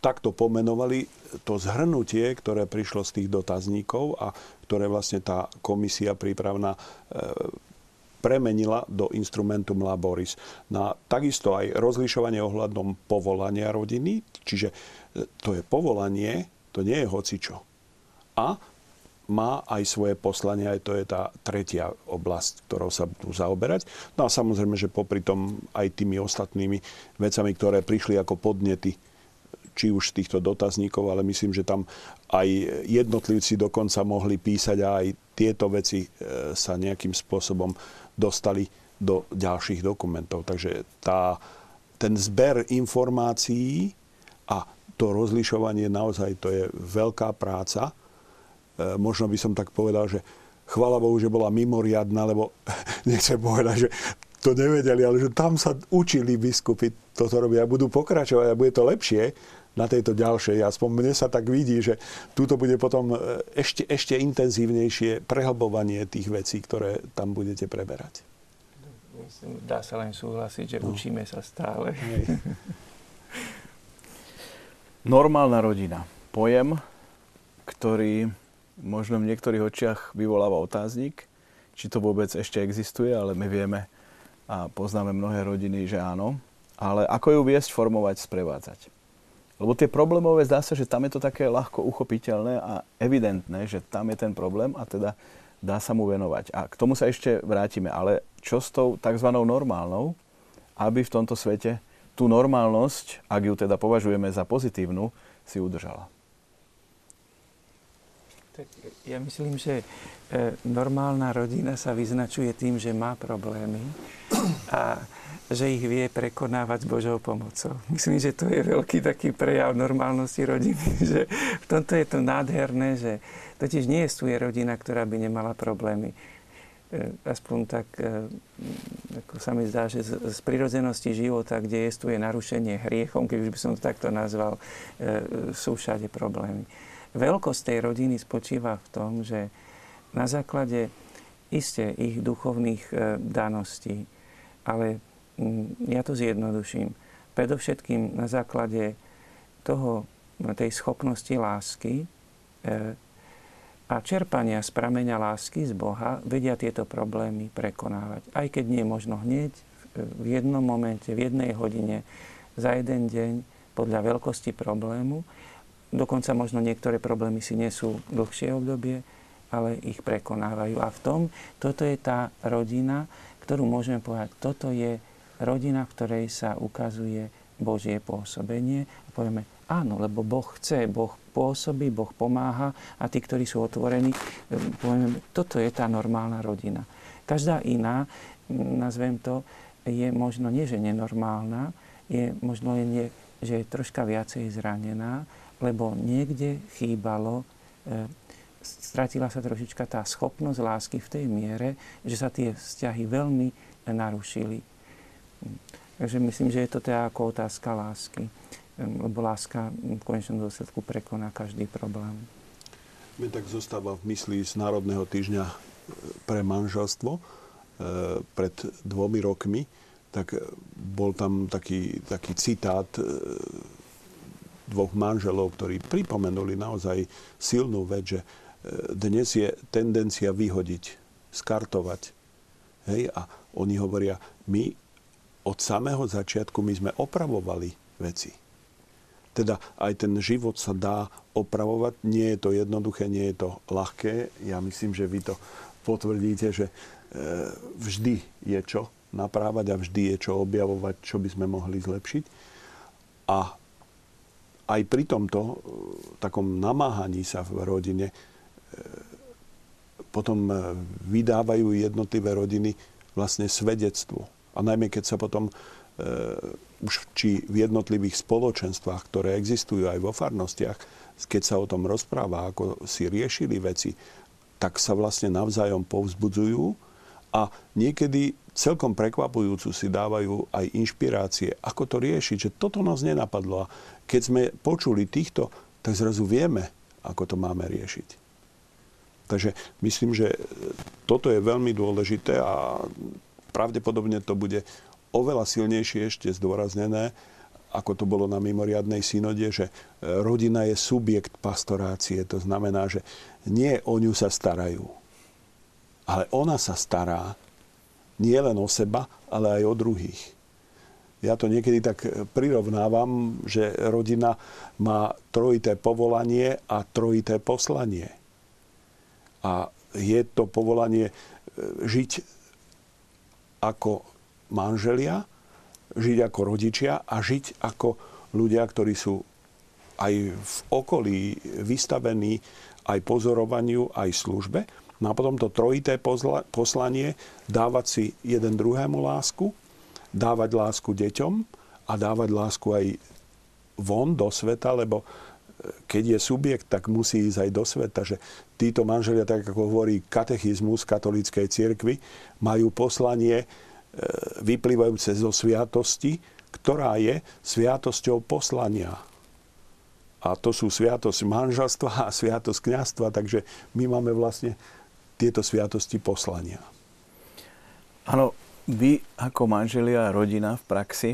takto pomenovali to zhrnutie, ktoré prišlo z tých dotazníkov a ktoré vlastne tá komisia prípravná e, premenila do instrumentum laboris. Na takisto aj rozlišovanie ohľadom povolania rodiny, čiže e, to je povolanie, to nie je hocičo. A má aj svoje poslanie, aj to je tá tretia oblasť, ktorou sa budú zaoberať. No a samozrejme, že popri tom aj tými ostatnými vecami, ktoré prišli ako podnety, či už z týchto dotazníkov, ale myslím, že tam aj jednotlivci dokonca mohli písať a aj tieto veci e, sa nejakým spôsobom dostali do ďalších dokumentov. Takže tá, ten zber informácií a to rozlišovanie naozaj to je veľká práca, E, možno by som tak povedal, že chvála Bohu, že bola mimoriadná, lebo nechcem povedať, že to nevedeli, ale že tam sa učili biskupy toto robia a budú pokračovať a bude to lepšie na tejto ďalšej. Aspoň mne sa tak vidí, že túto bude potom e, ešte, ešte intenzívnejšie prehlbovanie tých vecí, ktoré tam budete preberať. Myslím, dá sa len súhlasiť, že no. učíme sa stále. Normálna rodina. Pojem, ktorý možno v niektorých očiach vyvoláva otáznik, či to vôbec ešte existuje, ale my vieme a poznáme mnohé rodiny, že áno. Ale ako ju viesť, formovať, sprevádzať. Lebo tie problémové, zdá sa, že tam je to také ľahko uchopiteľné a evidentné, že tam je ten problém a teda dá sa mu venovať. A k tomu sa ešte vrátime. Ale čo s tou tzv. normálnou, aby v tomto svete tú normálnosť, ak ju teda považujeme za pozitívnu, si udržala? Tak ja myslím, že e, normálna rodina sa vyznačuje tým, že má problémy a že ich vie prekonávať s Božou pomocou. Myslím, že to je veľký taký prejav normálnosti rodiny, že v tomto je to nádherné, že totiž nie je rodina, ktorá by nemala problémy. E, aspoň tak, e, ako sa mi zdá, že z prirodzenosti života, kde je narušenie hriechom, keď už by som to takto nazval, sú všade problémy. Veľkosť tej rodiny spočíva v tom, že na základe iste ich duchovných e, daností, ale ja to zjednoduším, predovšetkým na základe toho, tej schopnosti lásky e, a čerpania z prameňa lásky z Boha vedia tieto problémy prekonávať. Aj keď nie možno hneď, v jednom momente, v jednej hodine, za jeden deň, podľa veľkosti problému, Dokonca možno niektoré problémy si nesú dlhšie obdobie, ale ich prekonávajú. A v tom, toto je tá rodina, ktorú môžeme povedať, toto je rodina, v ktorej sa ukazuje Božie pôsobenie. A povieme, áno, lebo Boh chce, Boh pôsobí, Boh pomáha a tí, ktorí sú otvorení, povieme, toto je tá normálna rodina. Každá iná, nazvem to, je možno nie, že nenormálna, je možno len, že je troška viacej zranená, lebo niekde chýbalo, e, stratila sa trošička tá schopnosť lásky v tej miere, že sa tie vzťahy veľmi narušili. Takže myslím, že je to teda ako otázka lásky, lebo láska v konečnom dôsledku prekoná každý problém. Mne tak zostáva v mysli z Národného týždňa e, pre manželstvo e, pred dvomi rokmi, tak bol tam taký, taký citát dvoch manželov, ktorí pripomenuli naozaj silnú vec, že e, dnes je tendencia vyhodiť, skartovať. Hej? A oni hovoria, my od samého začiatku my sme opravovali veci. Teda aj ten život sa dá opravovať. Nie je to jednoduché, nie je to ľahké. Ja myslím, že vy to potvrdíte, že e, vždy je čo naprávať a vždy je čo objavovať, čo by sme mohli zlepšiť. A aj pri tomto e, takom namáhaní sa v rodine e, potom vydávajú jednotlivé rodiny vlastne svedectvo. A najmä keď sa potom už či v jednotlivých spoločenstvách, ktoré existujú aj vo farnostiach, keď sa o tom rozpráva, ako si riešili veci, tak sa vlastne navzájom povzbudzujú a niekedy celkom prekvapujúcu si dávajú aj inšpirácie, ako to riešiť, že toto nás nenapadlo. A keď sme počuli týchto, tak zrazu vieme, ako to máme riešiť. Takže myslím, že toto je veľmi dôležité a pravdepodobne to bude oveľa silnejšie ešte zdôraznené, ako to bolo na mimoriadnej synode, že rodina je subjekt pastorácie. To znamená, že nie o ňu sa starajú, ale ona sa stará nie len o seba, ale aj o druhých ja to niekedy tak prirovnávam, že rodina má trojité povolanie a trojité poslanie. A je to povolanie e, žiť ako manželia, žiť ako rodičia a žiť ako ľudia, ktorí sú aj v okolí vystavení aj pozorovaniu, aj službe. No a potom to trojité poslanie dávať si jeden druhému lásku, dávať lásku deťom a dávať lásku aj von do sveta, lebo keď je subjekt, tak musí ísť aj do sveta, že títo manželia, tak ako hovorí katechizmus katolíckej cirkvi, majú poslanie e, vyplývajúce zo sviatosti, ktorá je sviatosťou poslania. A to sú sviatosť manželstva a sviatosť kniastva, takže my máme vlastne tieto sviatosti poslania. Áno, vy ako manželia a rodina v praxi,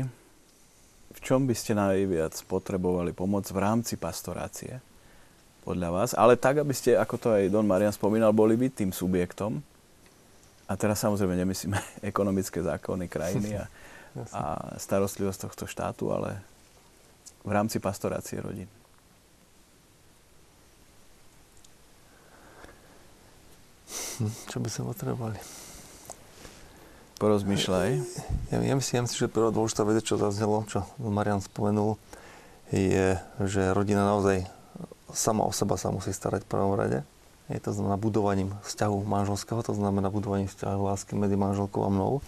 v čom by ste najviac potrebovali pomoc v rámci pastorácie podľa vás? Ale tak, aby ste, ako to aj Don Marian spomínal, boli byť tým subjektom. A teraz samozrejme nemyslíme ekonomické zákony krajiny a, a starostlivosť tohto štátu, ale v rámci pastorácie rodín. Hm, čo by sme potrebovali? Porozmýšľaj. Ja, ja myslím, si, že prvá dôležitá vec, čo zaznelo, čo Marian spomenul, je, že rodina naozaj sama o seba sa musí starať v prvom rade. Je to znamená budovaním vzťahu manželského, to znamená budovaním vzťahu lásky medzi manželkou a mnou.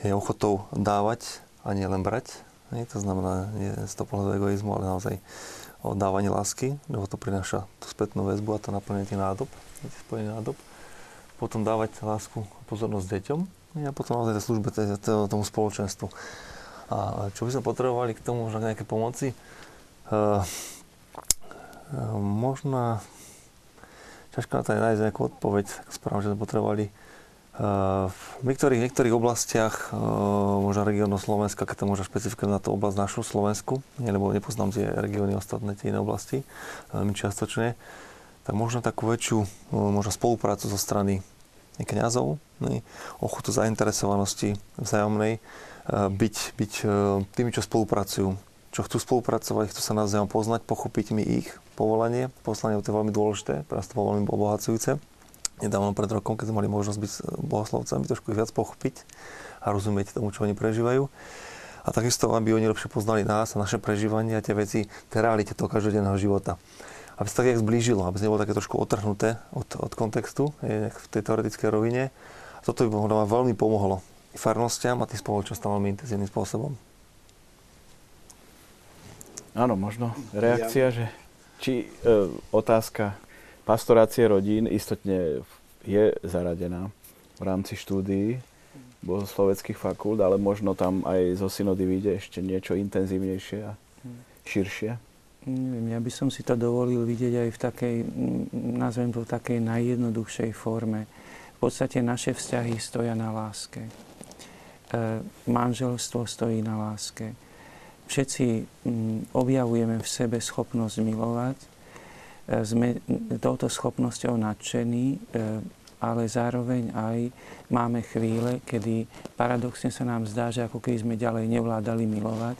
Je ochotou dávať a nie len brať. Je, to znamená nie z toho pohľadu egoizmu, ale naozaj o dávanie lásky, lebo to prináša tú spätnú väzbu a to naplnenie nádob, spojenie nádob potom dávať lásku a pozornosť deťom a potom naozaj tej službe tomu spoločenstvu. A čo by sme potrebovali k tomu, možno nejaké pomoci? Uh, možno ťažko na to aj nájsť nejakú odpoveď, správne, že sme potrebovali uh, v niektorých, niektorých oblastiach, možno regiónu Slovenska, keď to možno špecifikovať na tú oblasť našu Slovensku, lebo nepoznám tie regióny ostatné, tie iné oblasti, veľmi čiastočne, tak možno takú väčšiu možno spoluprácu zo strany kňazov, ne, ochotu zainteresovanosti vzájomnej, byť, byť tými, čo spolupracujú, čo chcú spolupracovať, chcú sa navzájom poznať, pochopiť mi ich povolanie. Poslanie to je veľmi dôležité, pre nás to bolo veľmi obohacujúce. Nedávno pred rokom, keď sme mali možnosť byť bohoslovcami, trošku ich viac pochopiť a rozumieť tomu, čo oni prežívajú. A takisto, aby oni lepšie poznali nás a naše prežívanie a tie veci, tie realite toho každodenného života aby sa tak zblížilo, aby nebolo také trošku otrhnuté od, od kontextu v tej teoretickej rovine. A toto by možno veľmi pomohlo i farnostiam a tým spoločnosťam veľmi intenzívnym spôsobom. Áno, možno reakcia, ja. že či e, otázka pastorácie rodín istotne je zaradená v rámci štúdií bohosloveckých fakult, ale možno tam aj zo synody vyjde ešte niečo intenzívnejšie a širšie. Neviem, ja by som si to dovolil vidieť aj v takej, nazvem to v takej najjednoduchšej forme. V podstate naše vzťahy stoja na láske. E, manželstvo stojí na láske. Všetci m, objavujeme v sebe schopnosť milovať. E, sme touto schopnosťou nadšení, e, ale zároveň aj máme chvíle, kedy paradoxne sa nám zdá, že ako keby sme ďalej nevládali milovať.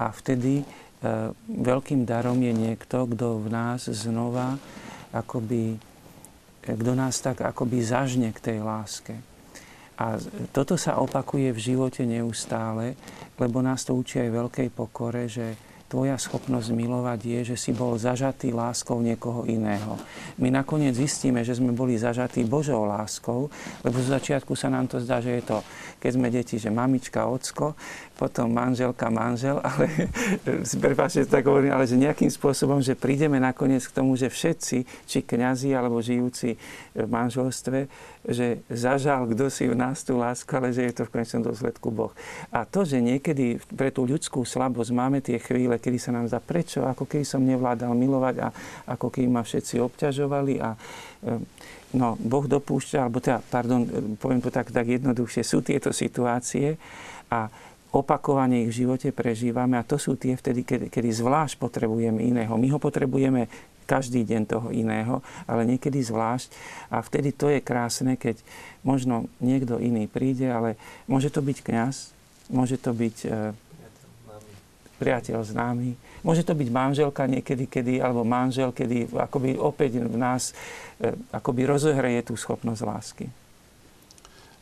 A vtedy E, veľkým darom je niekto, kto v nás znova akoby, kto nás tak akoby zažne k tej láske. A toto sa opakuje v živote neustále, lebo nás to učí aj veľkej pokore, že tvoja schopnosť milovať je, že si bol zažatý láskou niekoho iného. My nakoniec zistíme, že sme boli zažatí Božou láskou, lebo z začiatku sa nám to zdá, že je to, keď sme deti, že mamička, ocko, potom manželka, manžel, ale prepáčte, tak hovorím, ale že nejakým spôsobom, že prídeme nakoniec k tomu, že všetci, či kňazi alebo žijúci v manželstve, že zažal kto si v nás tú lásku, ale že je to v konečnom dôsledku Boh. A to, že niekedy pre tú ľudskú slabosť máme tie chvíle, kedy sa nám zdá, prečo, ako keby som nevládal milovať a ako keby ma všetci obťažovali a e, no, Boh dopúšťa, alebo teda, pardon, poviem to tak, tak jednoduchšie, sú tieto situácie a opakovane ich v živote prežívame a to sú tie vtedy, kedy, kedy zvlášť potrebujeme iného. My ho potrebujeme každý deň toho iného, ale niekedy zvlášť. A vtedy to je krásne, keď možno niekto iný príde, ale môže to byť kňaz, môže to byť e, priateľ známy, môže to byť manželka niekedy, kedy, alebo manžel, kedy akoby opäť v nás e, akoby rozohreje tú schopnosť lásky.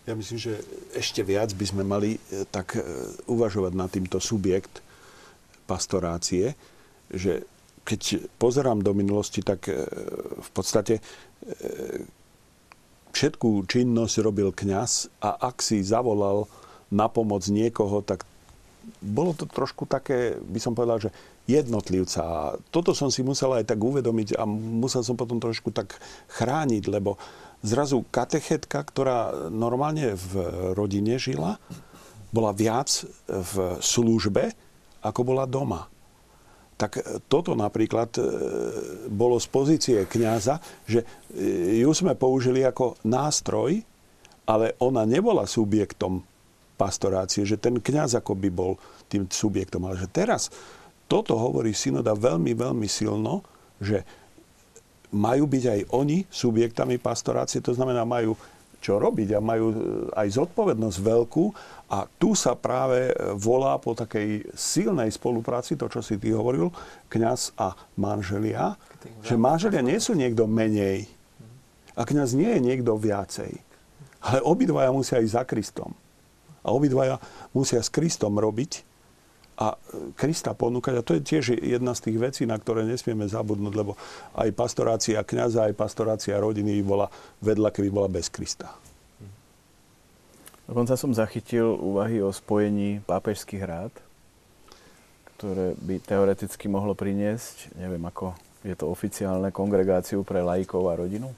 Ja myslím, že ešte viac by sme mali e, tak uvažovať na týmto subjekt pastorácie, že keď pozerám do minulosti, tak e, v podstate e, všetkú činnosť robil kňaz a ak si zavolal na pomoc niekoho, tak bolo to trošku také, by som povedal, že jednotlivca. A toto som si musel aj tak uvedomiť a musel som potom trošku tak chrániť, lebo zrazu katechetka, ktorá normálne v rodine žila, bola viac v službe, ako bola doma. Tak toto napríklad e, bolo z pozície kňaza, že e, ju sme použili ako nástroj, ale ona nebola subjektom pastorácie, že ten kňaz ako by bol tým subjektom. Ale že teraz toto hovorí synoda veľmi, veľmi silno, že majú byť aj oni subjektami pastorácie, to znamená, majú čo robiť a majú e, aj zodpovednosť veľkú a tu sa práve volá po takej silnej spolupráci, to, čo si ty hovoril, kňaz a manželia, že manželia nie sú niekto menej a kňaz nie je niekto viacej, ale obidvaja musia ísť za Kristom. A obidvaja musia s Kristom robiť a Krista ponúkať. A to je tiež jedna z tých vecí, na ktoré nesmieme zabudnúť, lebo aj pastorácia kniaza, aj pastorácia rodiny by bola vedľa, keby bola bez Krista. Dokonca som zachytil úvahy o spojení pápežských rád, ktoré by teoreticky mohlo priniesť, neviem ako je to oficiálne, kongregáciu pre laikov a rodinu?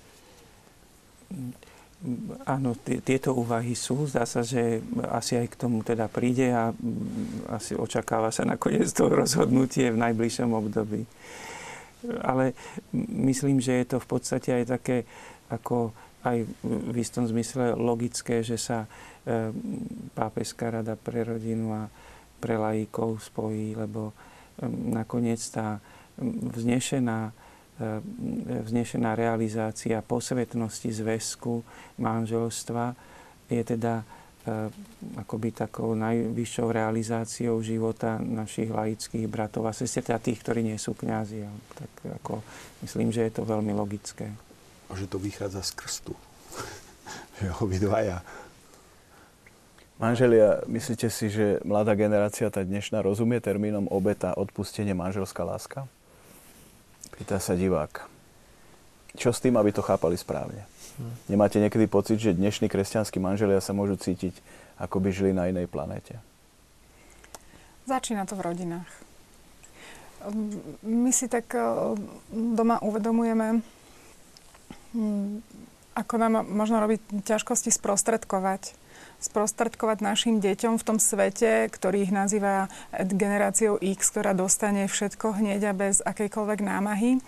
Áno, tieto úvahy sú. Zdá sa, že asi aj k tomu teda príde a mm, asi očakáva sa nakoniec to rozhodnutie v najbližšom období. Ale myslím, že je to v podstate aj také ako aj v istom zmysle logické, že sa e, pápežská rada pre rodinu a pre laikov spojí, lebo e, nakoniec tá vznešená vznešená realizácia posvetnosti zväzku manželstva je teda e, akoby takou najvyššou realizáciou života našich laických bratov a sestier, teda tých, ktorí nie sú kňazi. Tak ako, myslím, že je to veľmi logické. A že to vychádza z krstu. že obidvaja. Manželia, myslíte si, že mladá generácia, tá dnešná, rozumie termínom obeta, odpustenie, manželská láska? Pýta sa divák. Čo s tým, aby to chápali správne? Nemáte niekedy pocit, že dnešní kresťanskí manželia sa môžu cítiť, ako by žili na inej planéte? Začína to v rodinách. My si tak eh, doma uvedomujeme, hm, ako nám možno robiť ťažkosti sprostredkovať sprostredkovať našim deťom v tom svete, ktorý ich nazýva generáciou X, ktorá dostane všetko hneď a bez akejkoľvek námahy,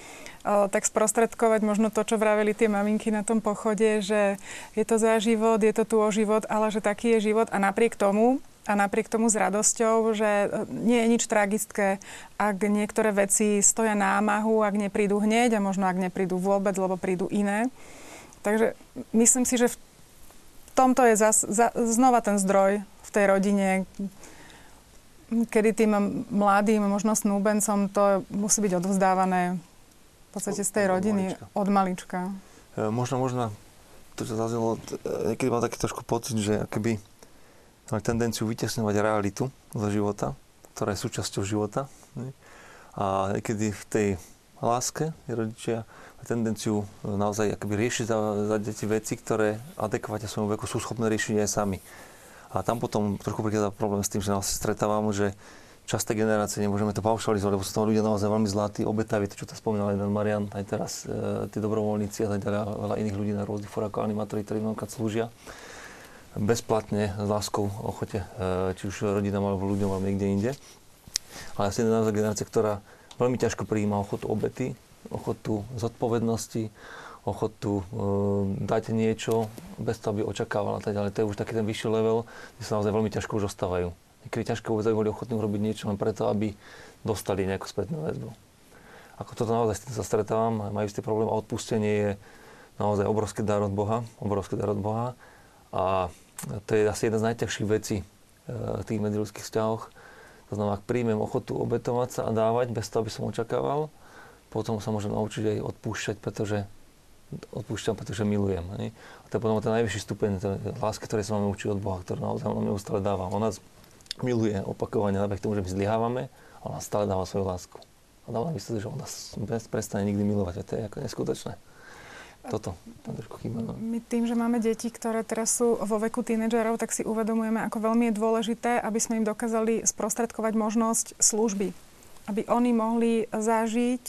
tak sprostredkovať možno to, čo vraveli tie maminky na tom pochode, že je to za život, je to tu o život, ale že taký je život a napriek tomu, a napriek tomu s radosťou, že e, nie je nič tragické, ak niektoré veci stoja námahu, ak neprídu hneď a možno ak neprídu vôbec, lebo prídu iné. Takže myslím si, že v tomto je zas, za, znova ten zdroj v tej rodine, kedy tým mladým, možno snúbencom, to musí byť odvzdávané v podstate z tej rodiny od malička. E, možno, možno, to čo zaznelo, e, niekedy mám taký trošku pocit, že keby mali tendenciu vytesňovať realitu zo života, ktorá je súčasťou života. Ne? A niekedy v tej láske rodičia tendenciu e, naozaj akoby riešiť za, za deti veci, ktoré adekvátne svojmu veku sú schopné riešiť aj sami. A tam potom trochu prichádza problém s tým, že nás stretávam, že časté generácie, nemôžeme to paušalizovať, lebo sú tam ľudia naozaj veľmi zlatí, obetaví, to čo to spomínal jeden Marian, aj teraz e, tí dobrovoľníci a tak ďalej, veľa iných ľudí na rôznych forách ako ktorí mnohokrát slúžia bezplatne, s láskou, ochote, e, či už rodinám alebo ľuďom alebo niekde inde. Ale asi jedna generácia, ktorá veľmi ťažko prijíma ochotu obety, ochotu zodpovednosti, ochotu e, dať niečo bez toho, aby očakávala tak ďalej. To je už taký ten vyšší level, kde sa naozaj veľmi ťažko už ostávajú. Niekedy ťažko vôbec boli ochotní urobiť niečo len preto, aby dostali nejakú spätnú väzbu. Ako toto naozaj s tým sa stretávam, majú istý problém a odpustenie je naozaj obrovský dar od Boha, obrovský dar od Boha. A to je asi jedna z najťažších vecí e, v tých medziludských vzťahoch. To znamená, ak príjmem ochotu obetovať sa a dávať bez toho, aby som očakával, potom sa môžem naučiť aj odpúšťať, pretože odpúšťam, pretože milujem. Hej? A to je potom ten najvyšší stupeň lásky, ktoré sa máme učiť od Boha, ktorý naozaj nám neustále dáva. On nás miluje opakovane, napriek tomu, že my zlyhávame, ale nás stále dáva svoju lásku. A dáva nám že on nás prestane nikdy milovať. A to je ako neskutočné. Toto tam trošku chýba. No. My tým, že máme deti, ktoré teraz sú vo veku tínedžerov, tak si uvedomujeme, ako veľmi je dôležité, aby sme im dokázali sprostredkovať možnosť služby aby oni mohli zažiť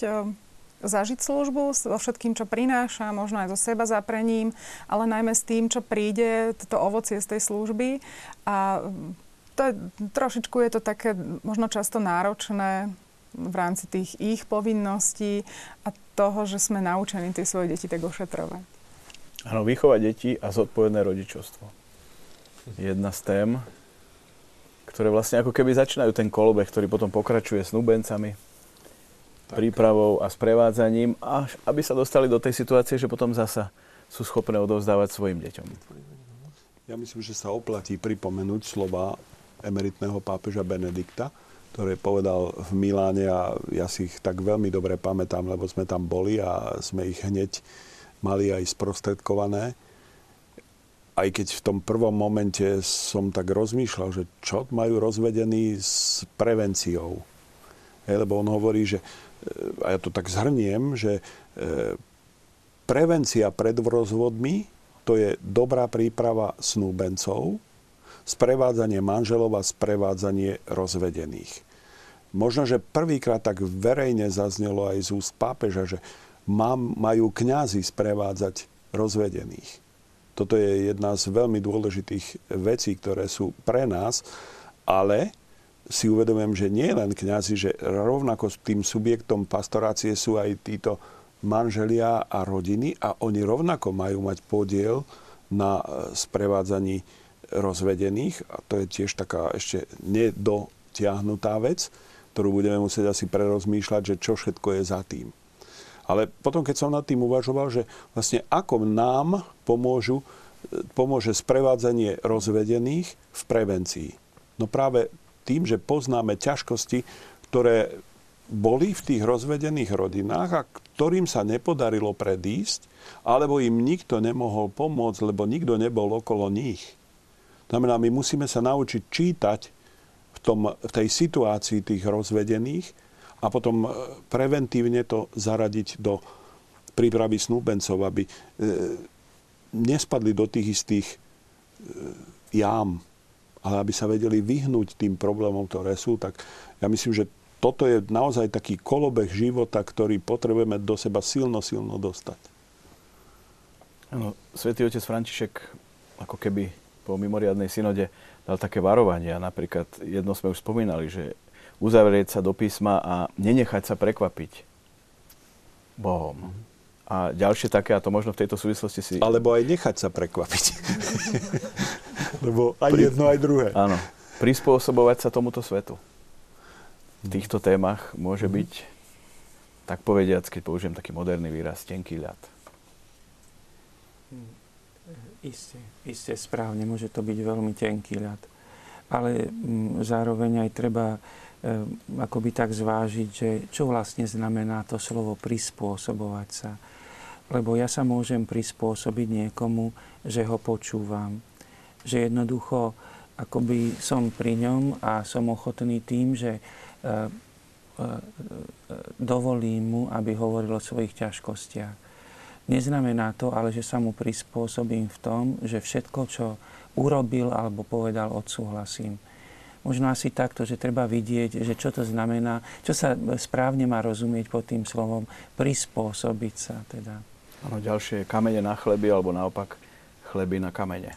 zažiť službu so všetkým, čo prináša, možno aj so seba zaprením, ale najmä s tým, čo príde, toto ovocie z tej služby. A to je, trošičku je to také možno často náročné v rámci tých ich povinností a toho, že sme naučení tie svoje deti tak ošetrovať. Áno, vychovať deti a zodpovedné rodičovstvo. Jedna z tém, ktoré vlastne ako keby začínajú ten kolobeh, ktorý potom pokračuje s nubencami, tak. prípravou a sprevádzaním, až aby sa dostali do tej situácie, že potom zasa sú schopné odovzdávať svojim deťom. Ja myslím, že sa oplatí pripomenúť slova emeritného pápeža Benedikta, ktoré povedal v Miláne a ja si ich tak veľmi dobre pamätám, lebo sme tam boli a sme ich hneď mali aj sprostredkované. Aj keď v tom prvom momente som tak rozmýšľal, že čo majú rozvedení s prevenciou. Hej, lebo on hovorí, že, a ja to tak zhrniem, že e, prevencia pred rozvodmi to je dobrá príprava snúbencov, sprevádzanie manželov a sprevádzanie rozvedených. Možno, že prvýkrát tak verejne zaznelo aj z úst pápeža, že mám, majú kňazi sprevádzať rozvedených. Toto je jedna z veľmi dôležitých vecí, ktoré sú pre nás, ale si uvedomujem, že nie len kňazi, že rovnako s tým subjektom pastorácie sú aj títo manželia a rodiny a oni rovnako majú mať podiel na sprevádzaní rozvedených a to je tiež taká ešte nedotiahnutá vec, ktorú budeme musieť asi prerozmýšľať, že čo všetko je za tým. Ale potom, keď som nad tým uvažoval, že vlastne ako nám pomôžu, pomôže sprevádzanie rozvedených v prevencii. No práve tým, že poznáme ťažkosti, ktoré boli v tých rozvedených rodinách a ktorým sa nepodarilo predísť, alebo im nikto nemohol pomôcť, lebo nikto nebol okolo nich. Znamená, my musíme sa naučiť čítať v, tom, v tej situácii tých rozvedených a potom e, preventívne to zaradiť do prípravy snúbencov, aby e, nespadli do tých istých e, jám, ale aby sa vedeli vyhnúť tým problémom, ktoré sú. Tak ja myslím, že toto je naozaj taký kolobeh života, ktorý potrebujeme do seba silno, silno dostať. Ano, Svetý otec František ako keby po mimoriadnej synode dal také varovania. Napríklad jedno sme už spomínali, že uzavrieť sa do písma a nenechať sa prekvapiť Bohom. A ďalšie také, a to možno v tejto súvislosti si... Alebo aj nechať sa prekvapiť. Lebo aj Pri... jedno, aj druhé. Áno. Prispôsobovať sa tomuto svetu. V týchto témach môže byť, tak povediac, keď použijem taký moderný výraz, tenký ľad. Isté, isté správne, môže to byť veľmi tenký ľad. Ale m, mm, zároveň aj treba akoby tak zvážiť, že čo vlastne znamená to slovo prispôsobovať sa. Lebo ja sa môžem prispôsobiť niekomu, že ho počúvam. Že jednoducho akoby som pri ňom a som ochotný tým, že e, e, e, dovolím mu, aby hovoril o svojich ťažkostiach Neznamená to ale, že sa mu prispôsobím v tom, že všetko, čo urobil alebo povedal, odsúhlasím. Možno asi takto, že treba vidieť, že čo to znamená, čo sa správne má rozumieť pod tým slovom prispôsobiť sa. Teda. Ano, ďalšie kamene na chleby, alebo naopak chleby na kamene.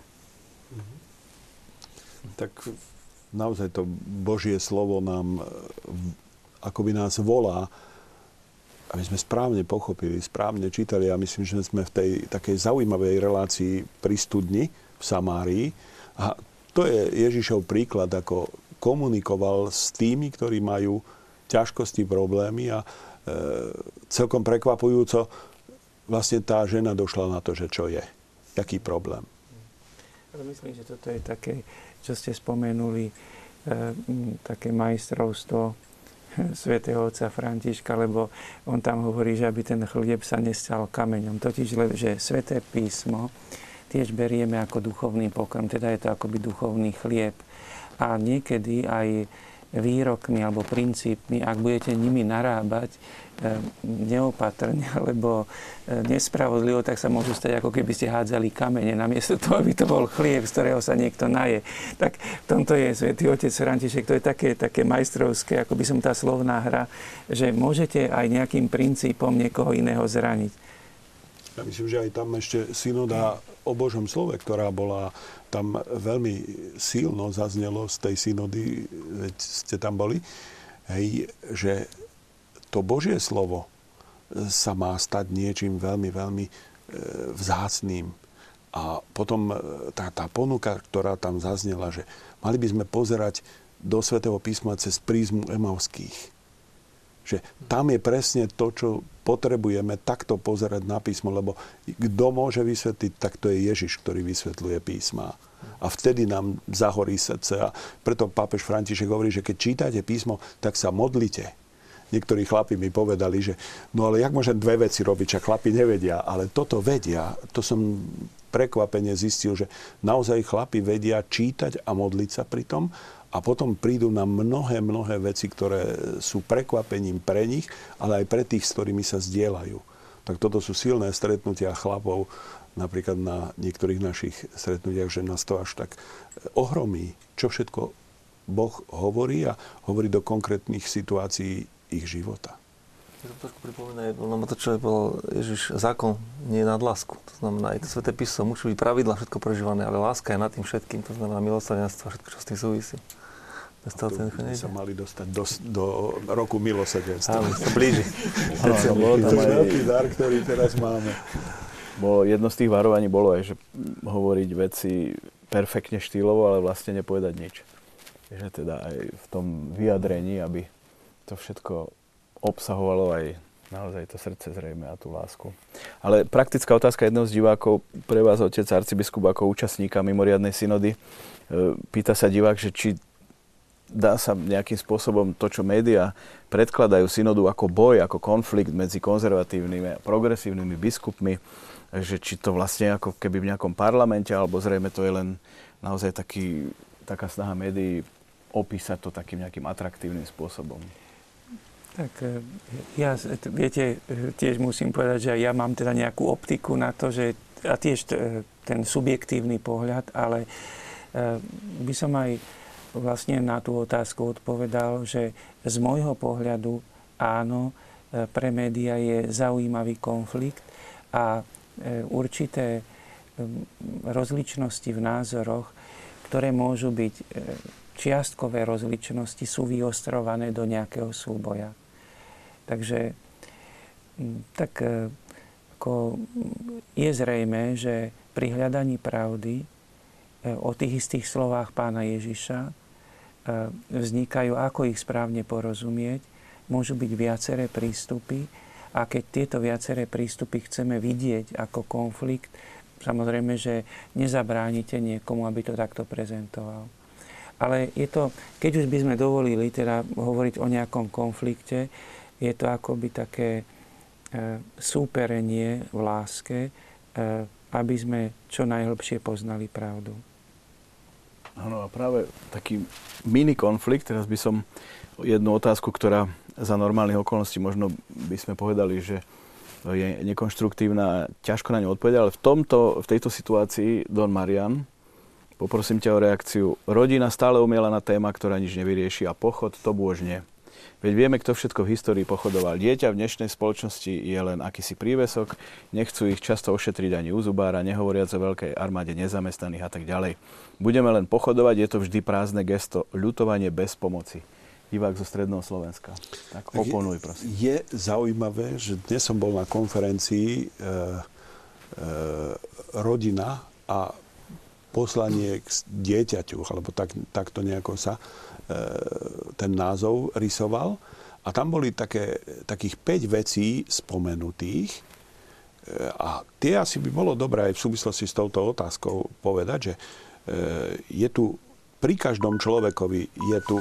Mhm. Tak naozaj to Božie slovo nám akoby nás volá aby sme správne pochopili, správne čítali. Ja myslím, že sme v tej takej zaujímavej relácii pri studni v Samárii. A to je Ježišov príklad, ako komunikoval s tými, ktorí majú ťažkosti, problémy a e, celkom prekvapujúco vlastne tá žena došla na to, že čo je, aký problém. Myslím, že toto je také, čo ste spomenuli, e, také majstrovstvo svätého otca Františka, lebo on tam hovorí, že aby ten chlieb sa nestal kameňom. Totiž, že sväté písmo tiež berieme ako duchovný pokrm, teda je to akoby duchovný chlieb. A niekedy aj výrokmi alebo princípmi, ak budete nimi narábať e, neopatrne alebo e, nespravodlivo, tak sa môžu stať, ako keby ste hádzali kamene, namiesto toho, aby to bol chlieb, z ktorého sa niekto naje. Tak v tomto je svätý otec František, to je také, také majstrovské, ako by som tá slovná hra, že môžete aj nejakým princípom niekoho iného zraniť. Ja myslím, že aj tam ešte synoda o Božom slove, ktorá bola tam veľmi silno zaznelo z tej synody, veď ste tam boli, hej, že to Božie slovo sa má stať niečím veľmi, veľmi e, vzácným. A potom e, tá, tá ponuka, ktorá tam zaznela, že mali by sme pozerať do Svetého písma cez prízmu emauských že tam je presne to, čo potrebujeme takto pozerať na písmo, lebo kto môže vysvetliť, tak to je Ježiš, ktorý vysvetľuje písma. A vtedy nám zahorí srdce. A preto pápež František hovorí, že keď čítate písmo, tak sa modlite. Niektorí chlapi mi povedali, že no ale jak môžem dve veci robiť, čak chlapi nevedia, ale toto vedia. To som prekvapene zistil, že naozaj chlapi vedia čítať a modliť sa pri tom a potom prídu na mnohé, mnohé veci, ktoré sú prekvapením pre nich, ale aj pre tých, s ktorými sa zdieľajú. Tak toto sú silné stretnutia chlapov, napríklad na niektorých našich stretnutiach, že nás to až tak ohromí, čo všetko Boh hovorí a hovorí do konkrétnych situácií ich života. Ja to trošku pripomína jedno, to, čo je bol Ježiš, zákon nie je nad lásku. To znamená, aj to sveté písmo musí byť pravidla, všetko prežívané, ale láska je nad tým všetkým, to znamená milosrdenstvo, všetko, čo s tým súvisí. To sme sa mali dostať do, do roku milosedenstva. Áno, sa blíži. Áno, bolo tam aj... veľký dar, ktorý teraz máme. Bolo, jedno z tých varovaní bolo aj, že hovoriť veci perfektne štýlovo, ale vlastne nepovedať nič. Že teda aj v tom vyjadrení, aby to všetko obsahovalo aj naozaj to srdce zrejme a tú lásku. Ale praktická otázka jedného z divákov pre vás, otec arcibiskup, ako účastníka mimoriadnej synody. E, pýta sa divák, že či dá sa nejakým spôsobom to, čo médiá predkladajú synodu ako boj, ako konflikt medzi konzervatívnymi a progresívnymi biskupmi, že či to vlastne ako keby v nejakom parlamente, alebo zrejme to je len naozaj taký, taká snaha médií opísať to takým nejakým atraktívnym spôsobom. Tak e, ja, viete, tiež musím povedať, že ja mám teda nejakú optiku na to, že a tiež ten subjektívny pohľad, ale e, by som aj vlastne na tú otázku odpovedal, že z môjho pohľadu áno, e, pre média je zaujímavý konflikt a e, určité rozličnosti v názoroch, ktoré môžu byť e, čiastkové rozličnosti, sú vyostrované do nejakého súboja. Takže tak ako je zrejme, že pri hľadaní pravdy o tých istých slovách pána Ježiša E, vznikajú, ako ich správne porozumieť. Môžu byť viaceré prístupy a keď tieto viaceré prístupy chceme vidieť ako konflikt, samozrejme, že nezabránite niekomu, aby to takto prezentoval. Ale je to, keď už by sme dovolili teda hovoriť o nejakom konflikte, je to akoby také e, súperenie v láske, e, aby sme čo najhlbšie poznali pravdu. Áno, a práve taký mini konflikt, teraz by som jednu otázku, ktorá za normálnych okolností možno by sme povedali, že je nekonštruktívna a ťažko na ňu odpovedať, ale v, tomto, v tejto situácii Don Marian, poprosím ťa o reakciu. Rodina stále umiela na téma, ktorá nič nevyrieši a pochod to bôžne. Veď vieme, kto všetko v histórii pochodoval. Dieťa v dnešnej spoločnosti je len akýsi prívesok, nechcú ich často ošetriť ani u zubára, nehovoriac o veľkej armáde nezamestnaných a tak ďalej. Budeme len pochodovať, je to vždy prázdne gesto, ľutovanie bez pomoci. Divák zo Stredného Slovenska. Tak oponuj, prosím. Je zaujímavé, že dnes som bol na konferencii e, e, rodina a poslanie k dieťaťu, alebo tak, takto nejako sa ten názov rysoval. A tam boli také, takých 5 vecí spomenutých. E, a tie asi by bolo dobré aj v súvislosti s touto otázkou povedať, že e, je tu pri každom človekovi je tu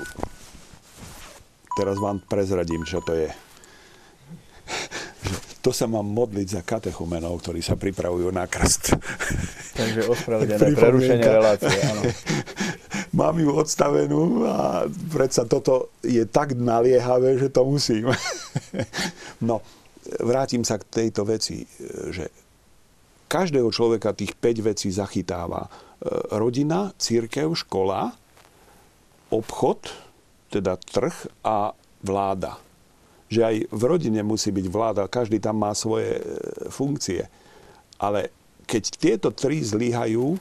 teraz vám prezradím, čo to je. to sa mám modliť za katechumenov, ktorí sa pripravujú na krst. Takže ospravedlené prerušenie relácie, áno. mám ju odstavenú a predsa toto je tak naliehavé, že to musím. no, vrátim sa k tejto veci, že každého človeka tých 5 vecí zachytáva. E, rodina, církev, škola, obchod, teda trh a vláda. Že aj v rodine musí byť vláda, každý tam má svoje e, funkcie. Ale keď tieto tri zlyhajú,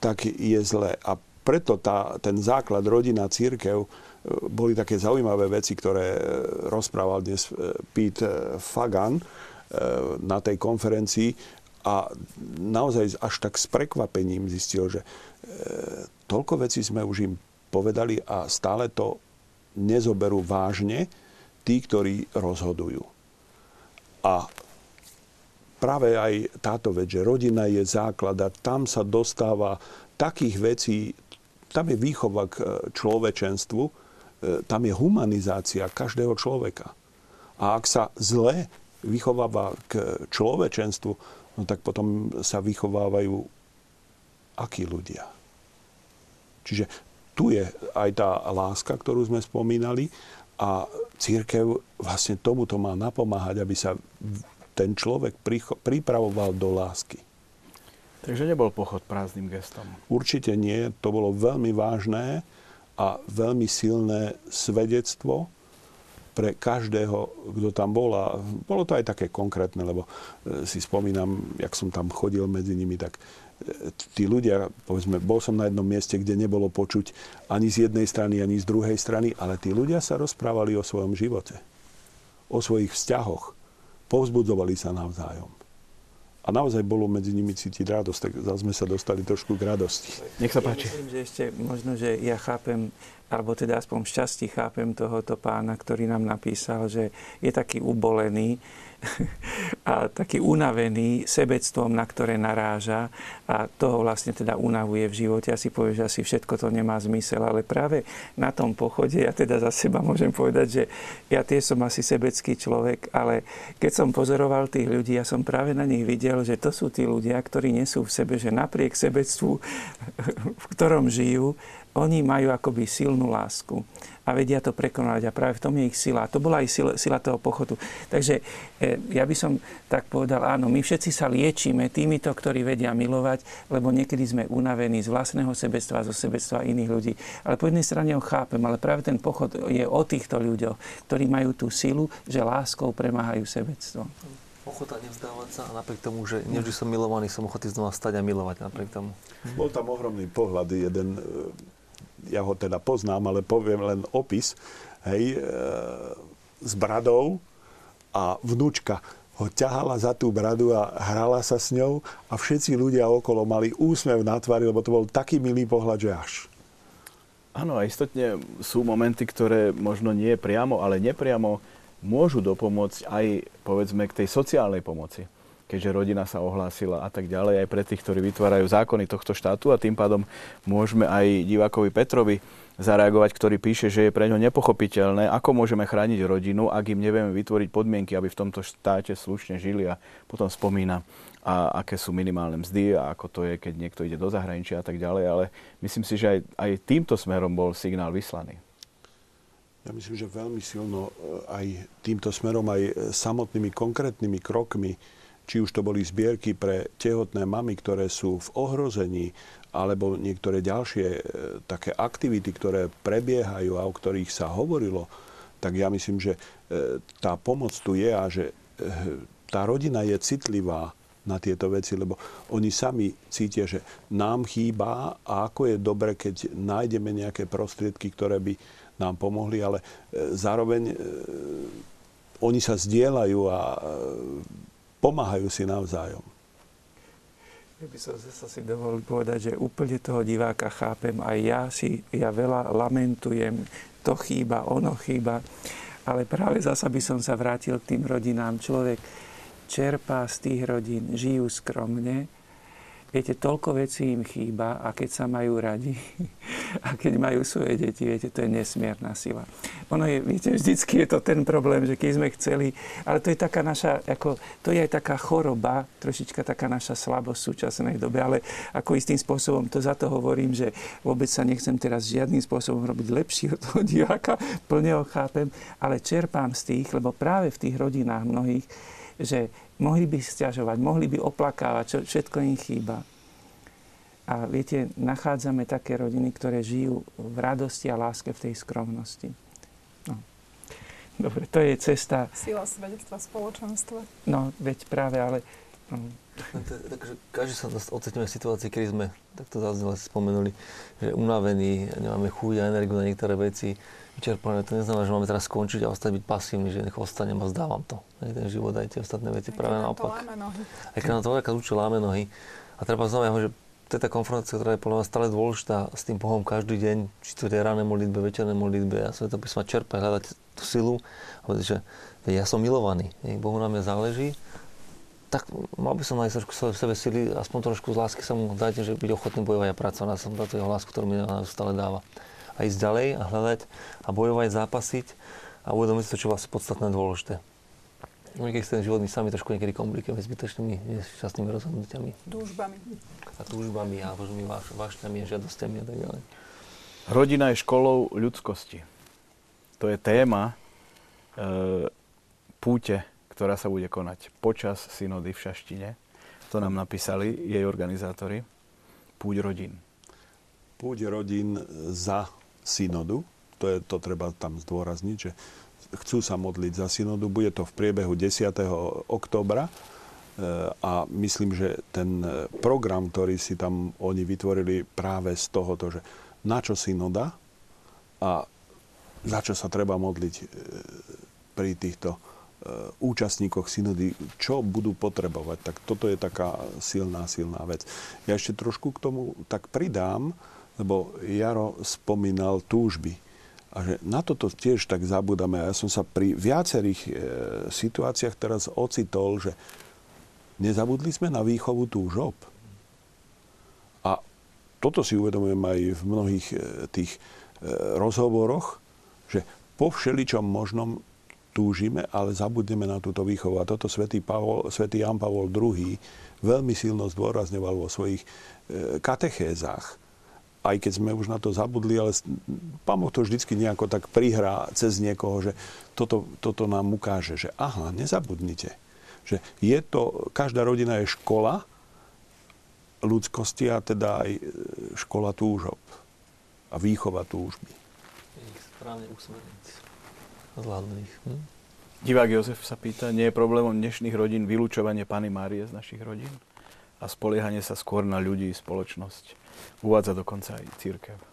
tak je zle. A preto tá, ten základ rodina, církev, e, boli také zaujímavé veci, ktoré e, rozprával dnes Pete Fagan na tej konferencii a naozaj až tak s prekvapením zistil, že toľko vecí sme už im povedali a stále to nezoberú vážne tí, ktorí rozhodujú. A práve aj táto vec, že rodina je základ a tam sa dostáva takých vecí, tam je výchova k e, človečenstvu, e, tam je humanizácia každého človeka. A ak sa zle vychováva k človečenstvu, no tak potom sa vychovávajú akí ľudia. Čiže tu je aj tá láska, ktorú sme spomínali a církev vlastne tomuto má napomáhať, aby sa ten človek pripravoval do lásky. Takže nebol pochod prázdnym gestom? Určite nie. To bolo veľmi vážne a veľmi silné svedectvo pre každého, kto tam bol. A bolo to aj také konkrétne, lebo e, si spomínam, jak som tam chodil medzi nimi, tak tí ľudia, povedzme, bol som na jednom mieste, kde nebolo počuť ani z jednej strany, ani z druhej strany, ale tí ľudia sa rozprávali o svojom živote, o svojich vzťahoch povzbudzovali sa navzájom. A naozaj bolo medzi nimi cítiť radosť, tak zase sme sa dostali trošku k radosti. Nech sa páči. Ja myslím, že ešte možno, že ja chápem, alebo teda aspoň šťastí chápem tohoto pána, ktorý nám napísal, že je taký ubolený, a taký unavený sebectvom, na ktoré naráža a toho vlastne teda unavuje v živote. A si povie, že asi všetko to nemá zmysel, ale práve na tom pochode, ja teda za seba môžem povedať, že ja tiež som asi sebecký človek, ale keď som pozoroval tých ľudí, ja som práve na nich videl, že to sú tí ľudia, ktorí nesú v sebe, že napriek sebectvu, v ktorom žijú, oni majú akoby silnú lásku a vedia to prekonať a práve v tom je ich sila. A to bola aj sila, sila toho pochodu. Takže e, ja by som tak povedal, áno, my všetci sa liečíme týmito, ktorí vedia milovať, lebo niekedy sme unavení z vlastného sebectva, zo sebectva iných ľudí. Ale po jednej strane ho chápem, ale práve ten pochod je o týchto ľuďoch, ktorí majú tú silu, že láskou premáhajú sebectvo ochota nevzdávať sa a napriek tomu, že nevždy som milovaný, som ochotný znova stať a milovať napriek tomu. Bol tam ohromný pohľad, jeden ja ho teda poznám, ale poviem len opis, hej, e, s bradou a vnúčka ho ťahala za tú bradu a hrala sa s ňou a všetci ľudia okolo mali úsmev na tvári, lebo to bol taký milý pohľad, že až. Áno, a istotne sú momenty, ktoré možno nie priamo, ale nepriamo môžu dopomôcť aj povedzme k tej sociálnej pomoci keďže rodina sa ohlásila a tak ďalej, aj pre tých, ktorí vytvárajú zákony tohto štátu a tým pádom môžeme aj divákovi Petrovi zareagovať, ktorý píše, že je pre ňo nepochopiteľné, ako môžeme chrániť rodinu, ak im nevieme vytvoriť podmienky, aby v tomto štáte slušne žili a potom spomína, a aké sú minimálne mzdy a ako to je, keď niekto ide do zahraničia a tak ďalej, ale myslím si, že aj, aj týmto smerom bol signál vyslaný. Ja myslím, že veľmi silno e, aj týmto smerom, aj samotnými konkrétnymi krokmi či už to boli zbierky pre tehotné mamy, ktoré sú v ohrození, alebo niektoré ďalšie e, také aktivity, ktoré prebiehajú a o ktorých sa hovorilo, tak ja myslím, že e, tá pomoc tu je a že e, tá rodina je citlivá na tieto veci, lebo oni sami cítia, že nám chýba a ako je dobre, keď nájdeme nejaké prostriedky, ktoré by nám pomohli, ale zároveň oni sa zdieľajú a pomáhajú si navzájom. Ja by som sa si dovolil povedať, že úplne toho diváka chápem. Aj ja si, ja veľa lamentujem, to chýba, ono chýba. Ale práve zasa by som sa vrátil k tým rodinám. Človek čerpá z tých rodín, žijú skromne, Viete, toľko vecí im chýba a keď sa majú radi a keď majú svoje deti, viete, to je nesmierna sila. Ono je, viete, vždycky je to ten problém, že keď sme chceli, ale to je taká naša, ako, to je aj taká choroba, trošička taká naša slabosť v súčasnej dobe, ale ako istým spôsobom, to za to hovorím, že vôbec sa nechcem teraz žiadnym spôsobom robiť lepší od toho diváka, plne ho chápem, ale čerpám z tých, lebo práve v tých rodinách mnohých, že mohli by stiažovať, mohli by oplakávať, čo všetko im chýba. A viete, nachádzame také rodiny, ktoré žijú v radosti a láske v tej skromnosti. No. Dobre, to je cesta... Sila svedectva spoločenstva. No, veď práve, ale... No. Takže každý sa ocitňuje v situácii, kedy sme, tak to zaznelo, spomenuli, že unavení, nemáme chuť a energiu na niektoré veci, vyčerpané. To neznamená, že máme teraz skončiť a ostať byť pasívny, že nech ostanem a zdávam to. Ten život aj tie ostatné veci, práve naopak. Aj keď nám to veľká učí láme nohy. A treba znamená, že to je tá konfrontácia, ktorá je podľa mňa stále dôležitá s tým Bohom každý deň, či to je ráne modlitbe, večerné modlitbe a to písma čerpať, hľadať tú silu a povedať, že ja som milovaný, Bohu na mňa záleží, tak mal by som nájsť trošku v sebe sily, aspoň trošku z lásky sa mu dať, že byť ochotný bojovať a pracovať na som táto jeho lásku, ktorú mi stále dáva. A ísť ďalej a hľadať a bojovať, zápasiť a uvedomiť si to, čo je vlastne podstatné dôležité. Niekedy ten život my sami trošku niekedy komplikujeme zbytočnými nešťastnými rozhodnutiami. Túžbami. A túžbami a možnými váš, vášňami a žiadostiami a tak ďalej. Rodina je školou ľudskosti. To je téma e, púte, ktorá sa bude konať počas synody v Šaštine. To nám napísali jej organizátori. Púť rodín. Púť rodín za synodu. To, je, to treba tam zdôrazniť, že chcú sa modliť za synodu. Bude to v priebehu 10. oktobra e, a myslím, že ten program, ktorý si tam oni vytvorili práve z tohoto, že na čo synoda a za čo sa treba modliť e, pri týchto účastníkoch synody, čo budú potrebovať. Tak toto je taká silná, silná vec. Ja ešte trošku k tomu tak pridám, lebo Jaro spomínal túžby a že na toto tiež tak zabudáme. A ja som sa pri viacerých e, situáciách teraz ocitol, že nezabudli sme na výchovu túžob. A toto si uvedomujem aj v mnohých e, tých e, rozhovoroch, že po všeličom možnom túžime, ale zabudneme na túto výchovu. A toto svätý, Jan Pavol II veľmi silno zdôrazňoval vo svojich e, katechézach aj keď sme už na to zabudli, ale Pán Boh to vždycky nejako tak prihrá cez niekoho, že toto, toto nám ukáže, že aha, nezabudnite. Že je to, každá rodina je škola ľudskosti a teda aj e, škola túžob a výchova túžby. Ich správne usmeriť. Zvládnuť Hm? Divák Jozef sa pýta, nie je problémom dnešných rodín vylúčovanie Pany Márie z našich rodín? A spoliehanie sa skôr na ľudí, spoločnosť? Uvádza dokonca aj církev.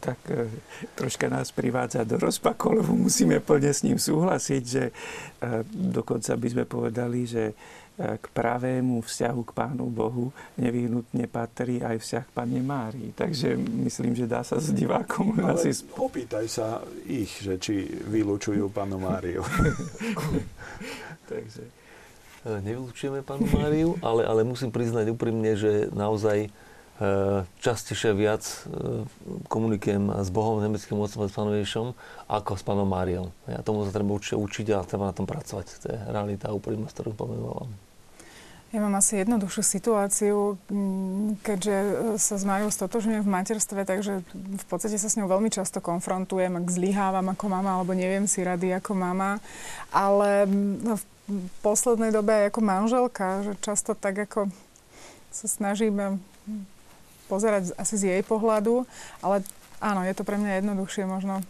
tak e, troška nás privádza do rozpakov, lebo musíme plne s ním súhlasiť, že e, dokonca by sme povedali, že e, k pravému vzťahu k Pánu Bohu nevyhnutne patrí aj vzťah k Pane Márii. Takže myslím, že dá sa s divákom Ale asi... opýtaj sa ich, že či vylúčujú Pánu Máriu. Takže nevylučujeme panu Máriu, ale, ale musím priznať úprimne, že naozaj e, častejšie viac e, komunikujem s Bohom, nemeckým mocom, s pánom Ježišom, ako s pánom Máriou. Ja tomu sa treba určite učiť a treba na tom pracovať. To je realita úprimnosť, ktorú pomenovala. Ja mám asi jednoduchšiu situáciu, keďže sa s Máriou stotožňujem v materstve, takže v podstate sa s ňou veľmi často konfrontujem, ak zlyhávam ako mama, alebo neviem si rady ako mama. Ale v poslednej dobe aj ako manželka, že často tak ako sa snažíme pozerať asi z jej pohľadu, ale áno, je to pre mňa jednoduchšie možno.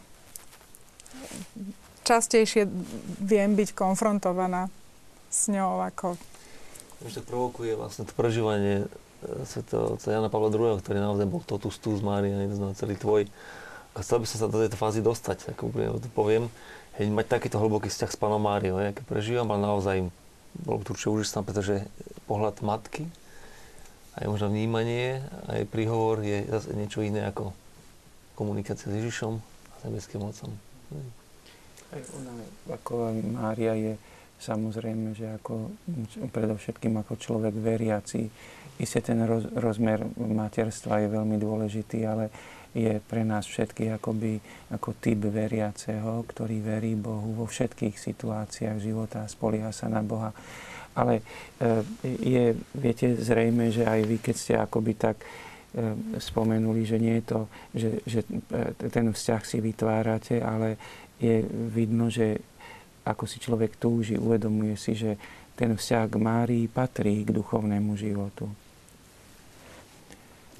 Častejšie viem byť konfrontovaná s ňou ako... Ešte provokuje vlastne to prežívanie e, sveto Jana Pavla II, ktorý naozaj bol totus tu z Mária, celý tvoj. A chcel by som sa do tejto fázy dostať, ako to poviem hej, mať takýto hlboký vzťah s pánom Máriou, hej, keď prežívam, ale naozaj bolo to určite úžasné, pretože pohľad matky, aj možno vnímanie, aj príhovor je zase niečo iné ako komunikácia s Ježišom a s nebeským mocom. Aj ona, ako Mária je samozrejme, že ako, predovšetkým ako človek veriaci, isté ten roz, rozmer materstva je veľmi dôležitý, ale je pre nás všetkých akoby, ako typ veriaceho, ktorý verí Bohu vo všetkých situáciách života, spolieha sa na Boha. Ale e, je, viete, zrejme, že aj vy, keď ste akoby tak e, spomenuli, že nie je to, že, že e, ten vzťah si vytvárate, ale je vidno, že ako si človek túži, uvedomuje si, že ten vzťah k Márii patrí k duchovnému životu.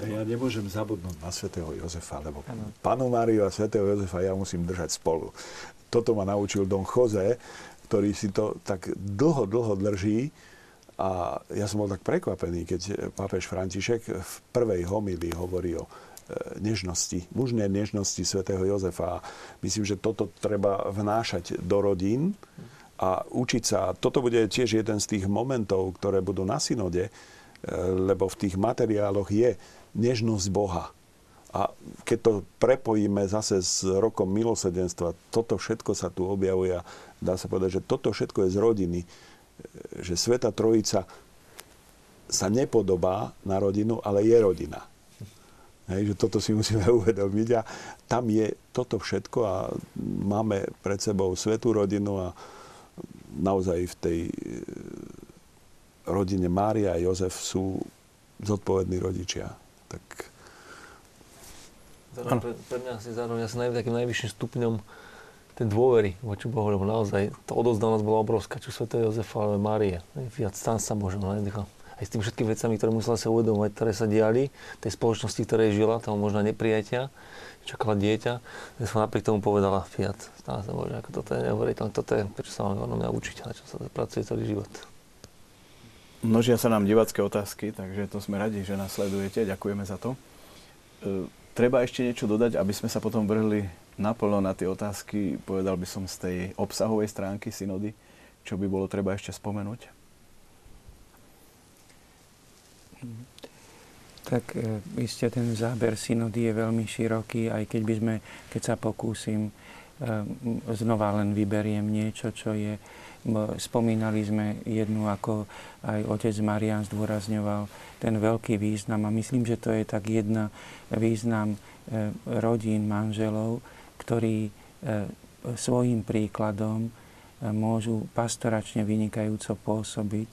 Ja nemôžem zabudnúť na svätého Jozefa, lebo ano. panu Máriu a svätého Jozefa ja musím držať spolu. Toto ma naučil Don Jose, ktorý si to tak dlho, dlho drží. A ja som bol tak prekvapený, keď pápež František v prvej homily hovorí o nežnosti, mužnej nežnosti svätého Jozefa. Myslím, že toto treba vnášať do rodín a učiť sa. Toto bude tiež jeden z tých momentov, ktoré budú na synode, e, lebo v tých materiáloch je nežnosť Boha. A keď to prepojíme zase s rokom milosedenstva, toto všetko sa tu objavuje a dá sa povedať, že toto všetko je z rodiny. Že Sveta Trojica sa nepodobá na rodinu, ale je rodina. Hej, že toto si musíme uvedomiť a tam je toto všetko a máme pred sebou svetú rodinu a naozaj v tej e, rodine Mária a Jozef sú zodpovední rodičia tak... Zároveň pre, pre mňa si zároveň asi naj, takým najvyšším stupňom tej dôvery voči Bohu, lebo naozaj tá odozdanosť bola obrovská, čo Sv. Jozefa, ale Márie. Viac tam sa možno nenechal. Aj s tými všetkými vecami, ktoré musela sa uvedomovať, ktoré sa diali, tej spoločnosti, ktorej žila, toho možno neprijatia, čakala dieťa, ja som napriek tomu povedala, Fiat, stále sa môže, ako toto je neuveriteľné, toto je, prečo sa mám mňa učiť, a čo sa pracuje celý život. Množia sa nám divacké otázky, takže to sme radi, že nasledujete. Ďakujeme za to. E, treba ešte niečo dodať, aby sme sa potom vrhli naplno na tie otázky, povedal by som z tej obsahovej stránky synody, čo by bolo treba ešte spomenúť? Tak e, iste ten záber synody je veľmi široký, aj keď by sme, keď sa pokúsim, e, znova len vyberiem niečo, čo je Spomínali sme jednu, ako aj otec Marian zdôrazňoval, ten veľký význam. A myslím, že to je tak jedna význam e, rodín, manželov, ktorí e, svojim príkladom môžu pastoračne vynikajúco pôsobiť,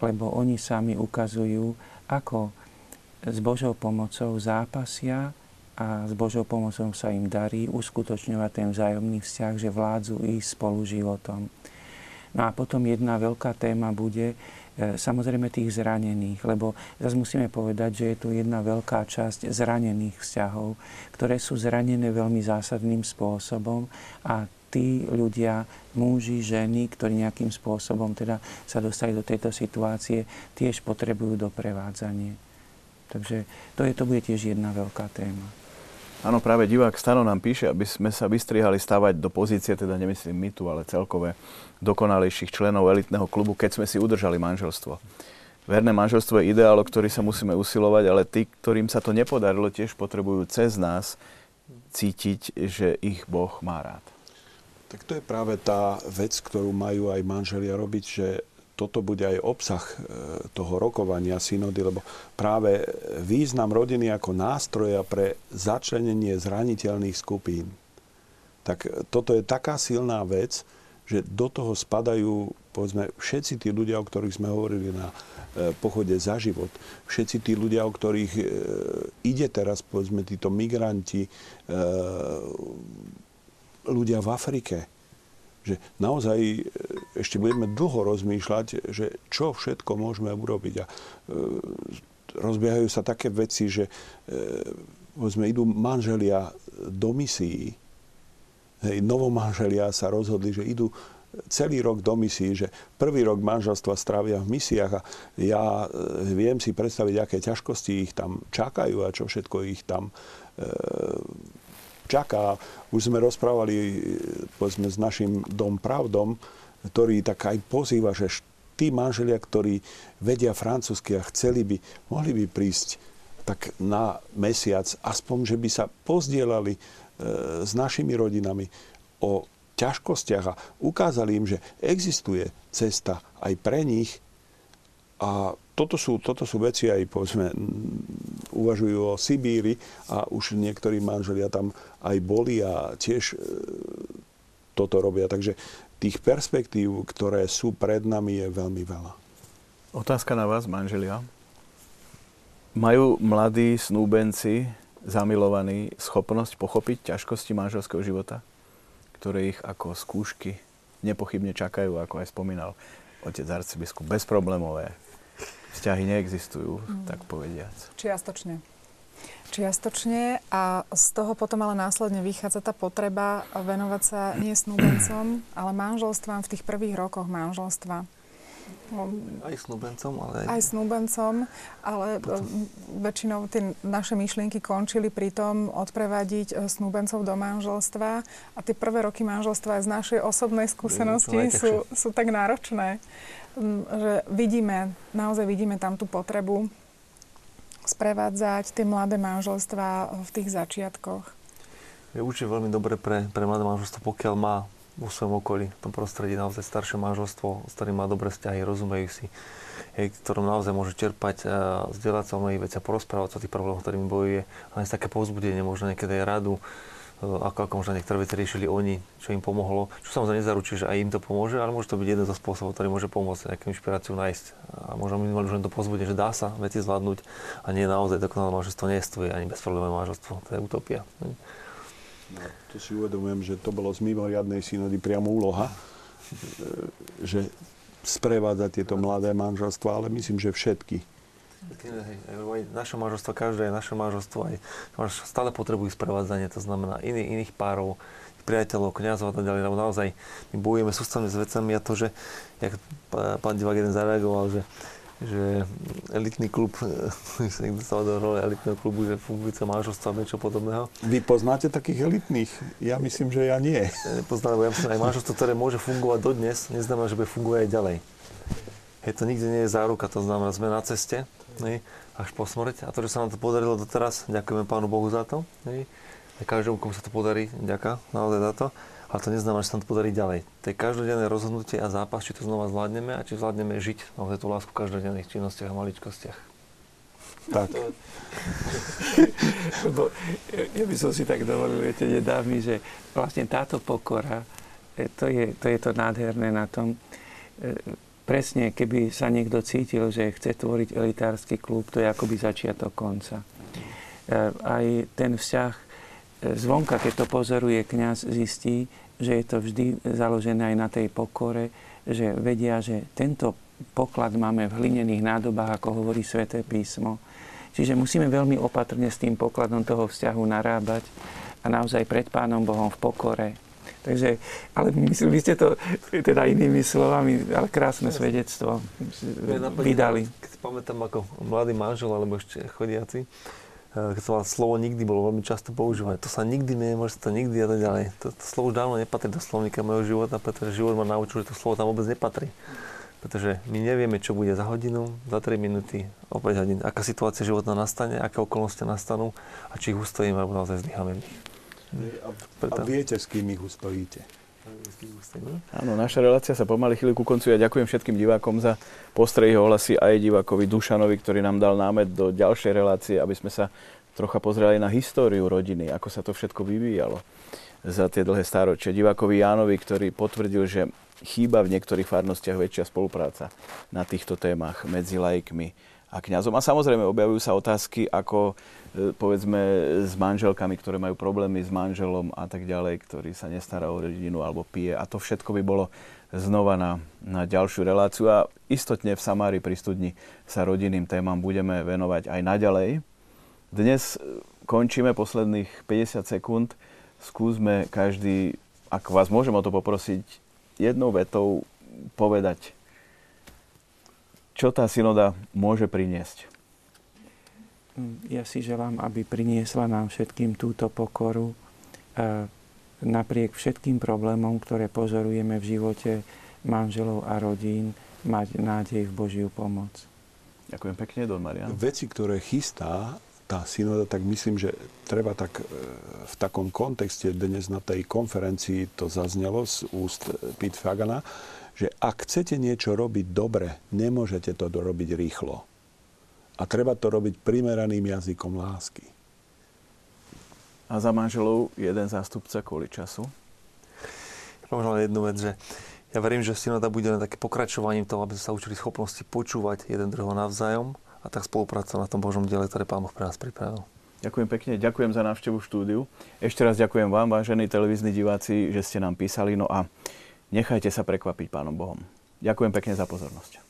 lebo oni sami ukazujú, ako s Božou pomocou zápasia a s Božou pomocou sa im darí uskutočňovať ten vzájomný vzťah, že vládzu ísť spolu životom. No a potom jedna veľká téma bude e, samozrejme tých zranených, lebo zase musíme povedať, že je tu jedna veľká časť zranených vzťahov, ktoré sú zranené veľmi zásadným spôsobom a tí ľudia, muži, ženy, ktorí nejakým spôsobom teda sa dostali do tejto situácie, tiež potrebujú doprevádzanie. Takže to, je, to bude tiež jedna veľká téma. Áno, práve divák Stano nám píše, aby sme sa vystrihali stavať do pozície, teda nemyslím my tu, ale celkové dokonalejších členov elitného klubu, keď sme si udržali manželstvo. Verné manželstvo je ideál, o ktorý sa musíme usilovať, ale tí, ktorým sa to nepodarilo, tiež potrebujú cez nás cítiť, že ich Boh má rád. Tak to je práve tá vec, ktorú majú aj manželia robiť, že toto bude aj obsah e, toho rokovania synody, lebo práve význam rodiny ako nástroja pre začlenenie zraniteľných skupín. Tak toto je taká silná vec, že do toho spadajú povedzme, všetci tí ľudia, o ktorých sme hovorili na e, pochode za život, všetci tí ľudia, o ktorých e, ide teraz, povedzme, títo migranti, ľudia v Afrike, že naozaj e, ešte budeme dlho rozmýšľať, že čo všetko môžeme urobiť. A e, rozbiehajú sa také veci, že e, idú manželia do misií. Hej, novomanželia sa rozhodli, že idú celý rok do misií, že prvý rok manželstva strávia v misiách a ja e, viem si predstaviť, aké ťažkosti ich tam čakajú a čo všetko ich tam e, čaká. Už sme rozprávali povedzme, s našim dom pravdom, ktorý tak aj pozýva, že tí manželia, ktorí vedia francúzsky a chceli by, mohli by prísť tak na mesiac, aspoň, že by sa pozdielali e, s našimi rodinami o ťažkostiach a ukázali im, že existuje cesta aj pre nich. A toto sú, toto sú veci aj, povedzme, uvažujú o Sibíri a už niektorí manželia tam aj boli a tiež e, toto robia. Takže tých perspektív, ktoré sú pred nami, je veľmi veľa. Otázka na vás, manželia. Majú mladí snúbenci, zamilovaní, schopnosť pochopiť ťažkosti manželského života, ktoré ich ako skúšky nepochybne čakajú, ako aj spomínal otec arcibiskup, bezproblémové. Vzťahy neexistujú, mm. tak povediac. Čiastočne. Čiastočne a z toho potom ale následne vychádza tá potreba venovať sa nie snúbencom, ale manželstvám v tých prvých rokoch manželstva. Aj snúbencom, ale aj... Aj snúbencom, ale potom. väčšinou tie naše myšlienky končili pri tom odprevadiť e, snúbencov do manželstva a tie prvé roky manželstva aj z našej osobnej skúsenosti sú, sú tak náročné, že vidíme, naozaj vidíme tam tú potrebu sprevádzať tie mladé manželstva v tých začiatkoch. Je určite veľmi dobre pre, pre mladé manželstvo, pokiaľ má vo svojom okolí, v tom prostredí naozaj staršie manželstvo, s ktorým má dobré vzťahy, rozumejú si, hej, ktorom naozaj môže čerpať, a zdieľať sa o mnohých veciach, porozprávať sa o tých problémoch, ktorými bojuje, ale také povzbudenie, možno niekedy aj radu, e, ako, ako možno niektoré veci riešili oni, čo im pomohlo, čo samozrejme nezaručí, že aj im to pomôže, ale môže to byť jeden zo spôsobov, ktorý môže pomôcť nejakú inšpiráciu nájsť. A možno minimálne už len to pozbudenie, že dá sa veci zvládnuť a nie naozaj dokonalé manželstvo nie je ani bezproblémové manželstvo, to je utopia. No, to si uvedomujem, že to bolo z mimoriadnej synody priamo úloha, e, že sprevádzať tieto mladé manželstva, ale myslím, že všetky. Aj naše manželstvo, každé naše manželstvo, aj stále potrebujú sprevádzanie, to znamená iný, iných párov, priateľov, kniazov a tak ďalej, lebo naozaj my bojujeme sústavne s vecami a to, že, jak pán divák jeden zareagoval, že že elitný klub, sa niekto sa do role elitného klubu, že fungujúce manželstvo a niečo podobného. Vy poznáte takých elitných? Ja myslím, že ja nie. Nepoznám, lebo ja myslím, aj manželstvo, ktoré môže fungovať dodnes, neznamená, že bude fungovať aj ďalej. Hej, to nikde nie je záruka, to znamená, sme na ceste, hej, až po smrť. A to, že sa nám to podarilo doteraz, ďakujeme Pánu Bohu za to. Hej. A každému, komu sa to podarí, ďaká naozaj za to ale to neznamená, že sa to podarí ďalej. To je každodenné rozhodnutie a zápas, či to znova zvládneme a či zvládneme žiť naozaj tú lásku v každodenných činnostiach a maličkostiach. Tak. Lebo ja by som si tak dovolil, viete, nedá mi, že vlastne táto pokora, e, to je, to je to nádherné na tom, e, presne, keby sa niekto cítil, že chce tvoriť elitársky klub, to je akoby začiatok konca. E, aj ten vzťah zvonka, keď to pozoruje kňaz, zistí, že je to vždy založené aj na tej pokore, že vedia, že tento poklad máme v hlinených nádobách, ako hovorí sväté písmo. Čiže musíme veľmi opatrne s tým pokladom toho vzťahu narábať a naozaj pred Pánom Bohom v pokore. Takže, ale myslím, vy ste to teda inými slovami, ale krásne svedectvo vydali. Keď si pamätám ako mladý manžel alebo ešte chodiaci, Eh, keď sa slovo nikdy bolo veľmi často používané. To sa nikdy nemôže, to nikdy a tak ďalej. To, to slovo už dávno nepatrí do slovníka môjho života, pretože život ma naučil, že to slovo tam vôbec nepatrí. Pretože my nevieme, čo bude za hodinu, za 3 minúty, o 5 hodín, aká situácia životná nastane, aké okolnosti nastanú a či ich ustojíme, alebo naozaj zlyháme v nich. A, a viete, s kým ich ustojíte. Áno, naša relácia sa pomaly chvíli ku koncu. Ja ďakujem všetkým divákom za postrehy, ohlasy aj divákovi Dušanovi, ktorý nám dal námet do ďalšej relácie, aby sme sa trocha pozreli na históriu rodiny, ako sa to všetko vyvíjalo za tie dlhé stáročia. Divákovi Jánovi, ktorý potvrdil, že chýba v niektorých farnostiach väčšia spolupráca na týchto témach medzi laikmi a kňazom. A samozrejme objavujú sa otázky ako e, povedzme s manželkami, ktoré majú problémy s manželom a tak ďalej, ktorý sa nestará o rodinu alebo pije. A to všetko by bolo znova na, na ďalšiu reláciu. A istotne v Samári pri studni sa rodinným témam budeme venovať aj naďalej. Dnes e, končíme posledných 50 sekúnd. Skúsme každý, ak vás môžem o to poprosiť, jednou vetou povedať čo tá synoda môže priniesť? Ja si želám, aby priniesla nám všetkým túto pokoru napriek všetkým problémom, ktoré pozorujeme v živote manželov a rodín, mať nádej v Božiu pomoc. Ďakujem pekne, Don Marian. Veci, ktoré chystá tá synoda, tak myslím, že treba tak e, v takom kontexte dnes na tej konferencii to zaznelo z úst Pete Fagana, že ak chcete niečo robiť dobre, nemôžete to robiť rýchlo. A treba to robiť primeraným jazykom lásky. A za manželov jeden zástupca kvôli času? Možno jednu vec, že ja verím, že synoda bude len také pokračovaním toho, aby sme sa učili schopnosti počúvať jeden druhého navzájom a tak spolupracovať na tom Božom diele, ktoré Pán Boh pre nás pripravil. Ďakujem pekne, ďakujem za návštevu štúdiu. Ešte raz ďakujem vám, vážení televízni diváci, že ste nám písali. No a nechajte sa prekvapiť Pánom Bohom. Ďakujem pekne za pozornosť.